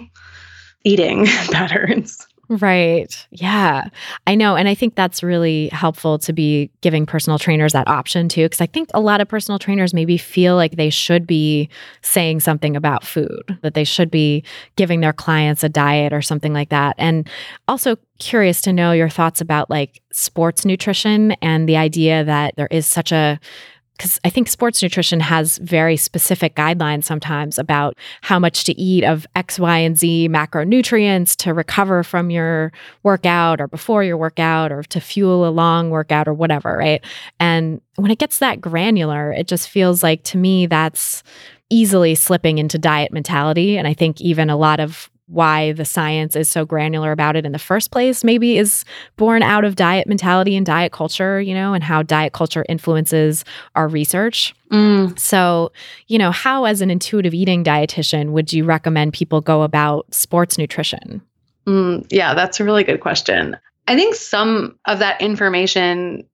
eating patterns. Right. Yeah. I know. And I think that's really helpful to be giving personal trainers that option too. Cause I think a lot of personal trainers maybe feel like they should be saying something about food, that they should be giving their clients a diet or something like that. And also curious to know your thoughts about like sports nutrition and the idea that there is such a because I think sports nutrition has very specific guidelines sometimes about how much to eat of X, Y, and Z macronutrients to recover from your workout or before your workout or to fuel a long workout or whatever, right? And when it gets that granular, it just feels like to me that's easily slipping into diet mentality. And I think even a lot of why the science is so granular about it in the first place maybe is born out of diet mentality and diet culture you know and how diet culture influences our research mm. so you know how as an intuitive eating dietitian would you recommend people go about sports nutrition mm, yeah that's a really good question i think some of that information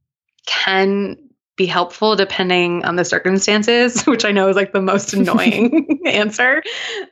can be helpful depending on the circumstances, which I know is like the most annoying answer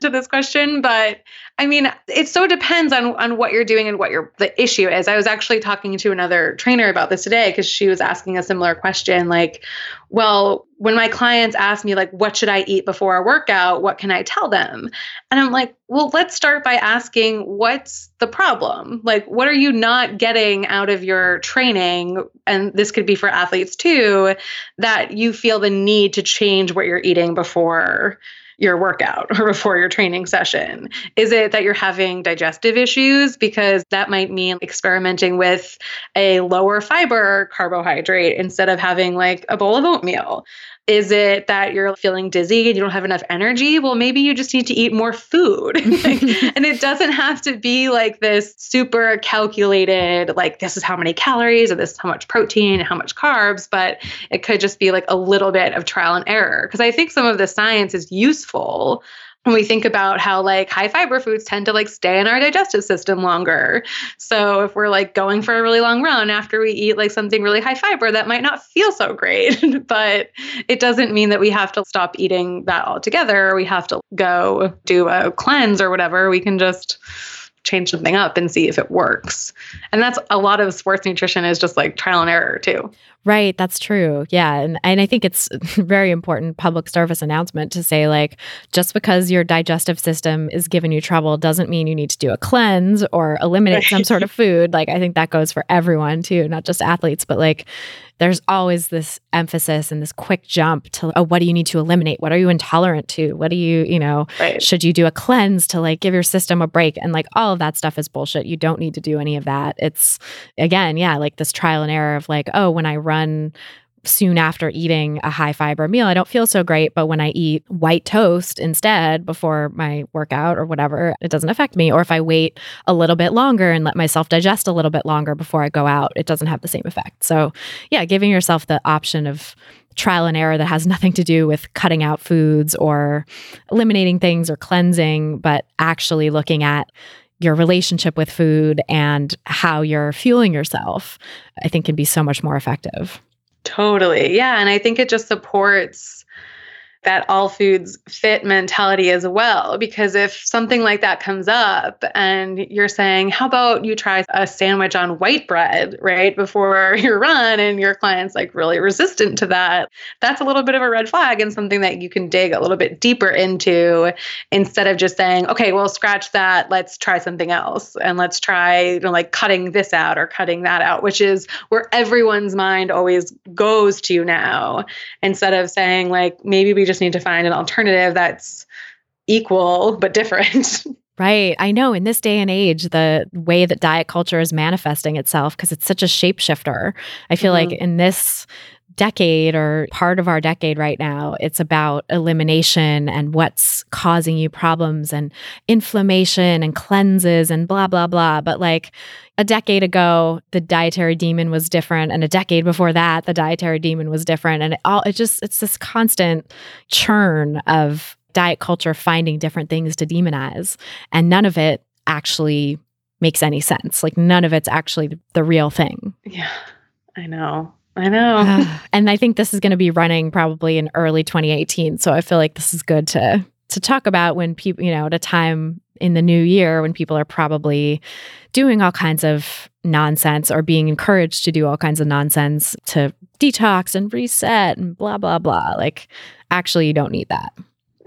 to this question. But I mean, it so depends on on what you're doing and what your the issue is. I was actually talking to another trainer about this today because she was asking a similar question like, well, when my clients ask me like what should I eat before a workout, what can I tell them? And I'm like, well, let's start by asking what's the problem? Like what are you not getting out of your training and this could be for athletes too that you feel the need to change what you're eating before your workout or before your training session? Is it that you're having digestive issues? Because that might mean experimenting with a lower fiber carbohydrate instead of having like a bowl of oatmeal. Is it that you're feeling dizzy and you don't have enough energy? Well, maybe you just need to eat more food. and it doesn't have to be like this super calculated, like this is how many calories or this is how much protein and how much carbs, but it could just be like a little bit of trial and error. Because I think some of the science is useful we think about how like high fiber foods tend to like stay in our digestive system longer. So if we're like going for a really long run after we eat like something really high fiber, that might not feel so great, but it doesn't mean that we have to stop eating that altogether. We have to go do a cleanse or whatever. We can just change something up and see if it works. And that's a lot of sports nutrition is just like trial and error too. Right, that's true. Yeah, and and I think it's very important public service announcement to say like just because your digestive system is giving you trouble doesn't mean you need to do a cleanse or eliminate some sort of food. Like I think that goes for everyone too, not just athletes, but like there's always this emphasis and this quick jump to oh what do you need to eliminate what are you intolerant to what do you you know right. should you do a cleanse to like give your system a break and like all of that stuff is bullshit you don't need to do any of that it's again yeah like this trial and error of like oh when i run soon after eating a high fiber meal, I don't feel so great. But when I eat white toast instead before my workout or whatever, it doesn't affect me. Or if I wait a little bit longer and let myself digest a little bit longer before I go out, it doesn't have the same effect. So, yeah, giving yourself the option of trial and error that has nothing to do with cutting out foods or eliminating things or cleansing, but actually looking at your relationship with food and how you're fueling yourself, I think can be so much more effective. Totally. Yeah. And I think it just supports that all foods fit mentality as well. Because if something like that comes up and you're saying, how about you try a sandwich on white bread, right, before your run, and your client's like really resistant to that, that's a little bit of a red flag and something that you can dig a little bit deeper into instead of just saying, okay, well, scratch that, let's try something else. And let's try, you know, like cutting this out or cutting that out, which is where everyone's mind always goes to now, instead of saying, like, maybe we just just need to find an alternative that's equal but different. Right. I know in this day and age, the way that diet culture is manifesting itself, because it's such a shapeshifter. I feel mm-hmm. like in this decade or part of our decade right now, it's about elimination and what's causing you problems and inflammation and cleanses and blah, blah, blah. But like a decade ago, the dietary demon was different. And a decade before that, the dietary demon was different. And it all, it just, it's this constant churn of diet culture finding different things to demonize. And none of it actually makes any sense. Like none of it's actually the real thing. Yeah, I know. I know. And I think this is going to be running probably in early 2018. So I feel like this is good to to talk about when people, you know, at a time in the new year when people are probably doing all kinds of nonsense or being encouraged to do all kinds of nonsense to detox and reset and blah blah blah. Like actually you don't need that.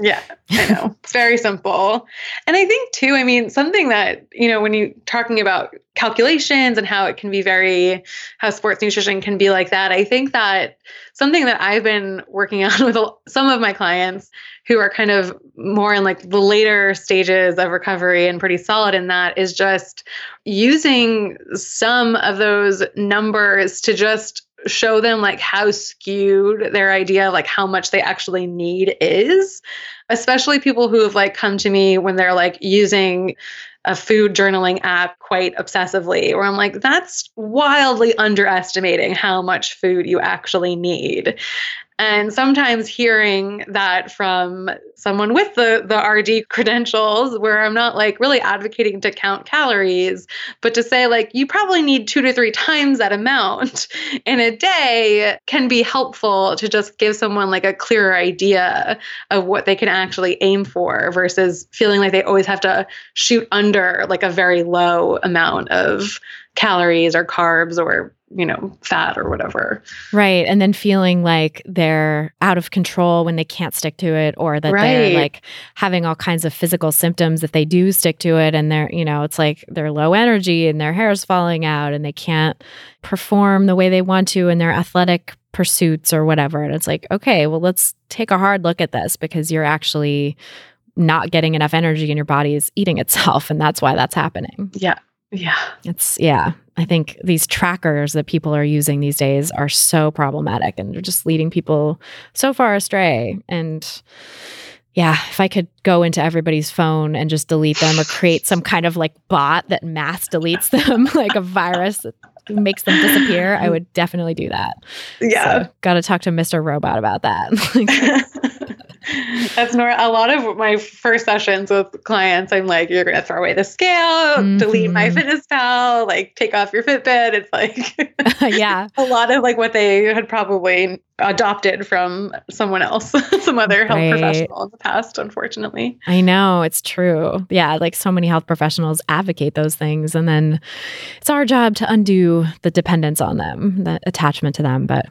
Yeah, I know. it's very simple. And I think too, I mean, something that, you know, when you're talking about calculations and how it can be very how sports nutrition can be like that, I think that something that I've been working on with some of my clients who are kind of more in like the later stages of recovery and pretty solid in that is just using some of those numbers to just show them like how skewed their idea like how much they actually need is especially people who have like come to me when they're like using a food journaling app quite obsessively where i'm like that's wildly underestimating how much food you actually need and sometimes hearing that from someone with the, the RD credentials, where I'm not like really advocating to count calories, but to say, like, you probably need two to three times that amount in a day can be helpful to just give someone like a clearer idea of what they can actually aim for versus feeling like they always have to shoot under like a very low amount of calories or carbs or you know, fat or whatever. Right. And then feeling like they're out of control when they can't stick to it or that right. they're like having all kinds of physical symptoms if they do stick to it and they're, you know, it's like they're low energy and their hair is falling out and they can't perform the way they want to in their athletic pursuits or whatever. And it's like, okay, well, let's take a hard look at this because you're actually not getting enough energy and your body is eating itself and that's why that's happening. Yeah. Yeah. It's, yeah. I think these trackers that people are using these days are so problematic and they're just leading people so far astray. And yeah, if I could go into everybody's phone and just delete them or create some kind of like bot that mass deletes them, like a virus that makes them disappear, I would definitely do that. Yeah. So, Got to talk to Mr. Robot about that. That's nor a lot of my first sessions with clients. I'm like, you're gonna throw away the scale, mm-hmm. delete MyFitnessPal, like take off your Fitbit. It's like, yeah, a lot of like what they had probably adopted from someone else, some other health right. professional in the past. Unfortunately, I know it's true. Yeah, like so many health professionals advocate those things, and then it's our job to undo the dependence on them, the attachment to them. But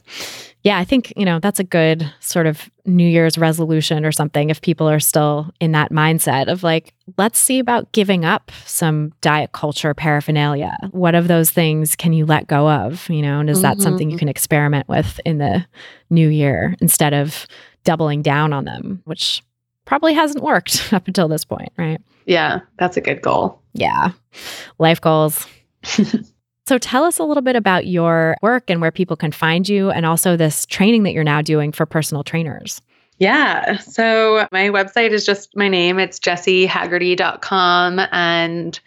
yeah, I think, you know, that's a good sort of New Year's resolution or something if people are still in that mindset of like, let's see about giving up some diet culture paraphernalia. What of those things can you let go of? You know, and is mm-hmm. that something you can experiment with in the new year instead of doubling down on them, which probably hasn't worked up until this point, right? Yeah, that's a good goal. Yeah. Life goals. So tell us a little bit about your work and where people can find you, and also this training that you're now doing for personal trainers. Yeah. So my website is just my name. It's jessihaggerty.com. And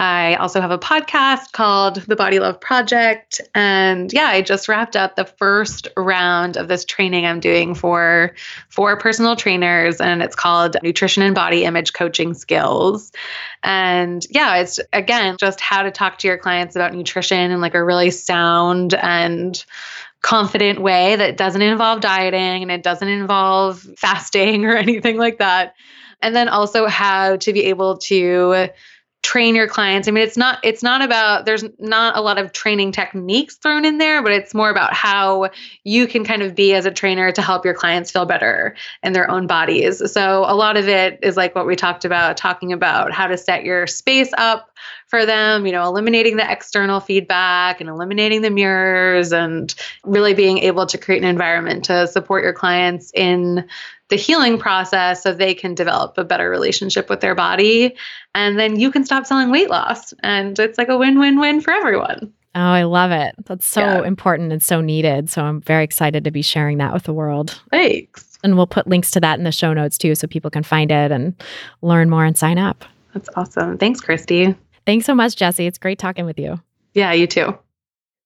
I also have a podcast called The Body Love Project. And yeah, I just wrapped up the first round of this training I'm doing for four personal trainers, and it's called Nutrition and Body Image Coaching Skills. And yeah, it's again just how to talk to your clients about nutrition in like a really sound and confident way that doesn't involve dieting and it doesn't involve fasting or anything like that. And then also how to be able to train your clients. I mean, it's not it's not about there's not a lot of training techniques thrown in there, but it's more about how you can kind of be as a trainer to help your clients feel better in their own bodies. So a lot of it is like what we talked about talking about how to set your space up for them, you know, eliminating the external feedback and eliminating the mirrors and really being able to create an environment to support your clients in the healing process so they can develop a better relationship with their body. And then you can stop selling weight loss. And it's like a win win win for everyone. Oh, I love it. That's so yeah. important and so needed. So I'm very excited to be sharing that with the world. Thanks. And we'll put links to that in the show notes too so people can find it and learn more and sign up. That's awesome. Thanks, Christy. Thanks so much, Jessi. It's great talking with you. Yeah, you too.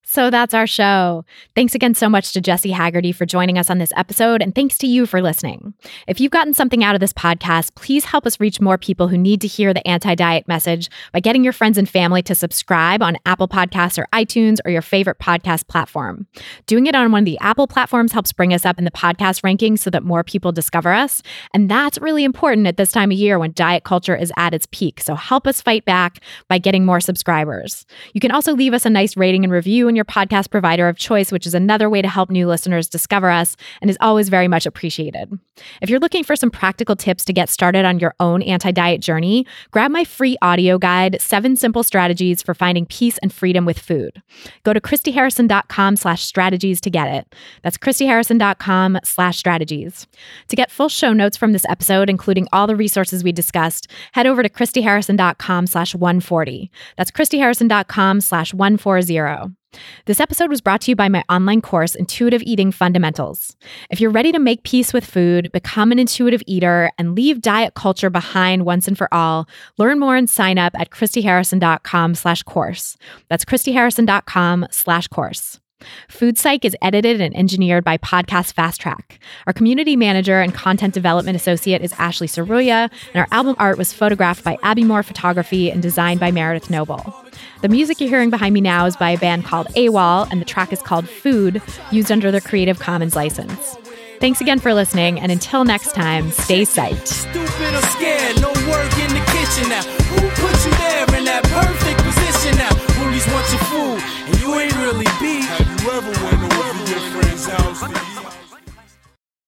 So that's our show. Thanks again so much to Jessi Haggerty for joining us on this episode, and thanks to you for listening. If you've gotten something out of this podcast, please help us reach more people who need to hear the anti diet message by getting your friends and family to subscribe on Apple Podcasts or iTunes or your favorite podcast platform. Doing it on one of the Apple platforms helps bring us up in the podcast rankings so that more people discover us. And that's really important at this time of year when diet culture is at its peak. So help us fight back by getting more subscribers. You can also leave us a nice rating and review your podcast provider of choice, which is another way to help new listeners discover us and is always very much appreciated. If you're looking for some practical tips to get started on your own anti diet journey, grab my free audio guide, Seven Simple Strategies for Finding Peace and Freedom with Food. Go to ChristyHarrison.com slash strategies to get it. That's ChristyHarrison.com slash strategies. To get full show notes from this episode, including all the resources we discussed, head over to ChristyHarrison.com slash 140. That's ChristyHarrison.com slash 140. This episode was brought to you by my online course, Intuitive Eating Fundamentals. If you're ready to make peace with food, become an intuitive eater, and leave diet culture behind once and for all, learn more and sign up at ChristyHarrison.com slash course. That's ChristyHarrison.com slash course. Food Psych is edited and engineered by Podcast Fast Track. Our community manager and content development associate is Ashley Saruya, and our album art was photographed by Abby Moore Photography and designed by Meredith Noble. The music you're hearing behind me now is by a band called AWOL, and the track is called Food, used under the Creative Commons license. Thanks again for listening, and until next time, stay psyched.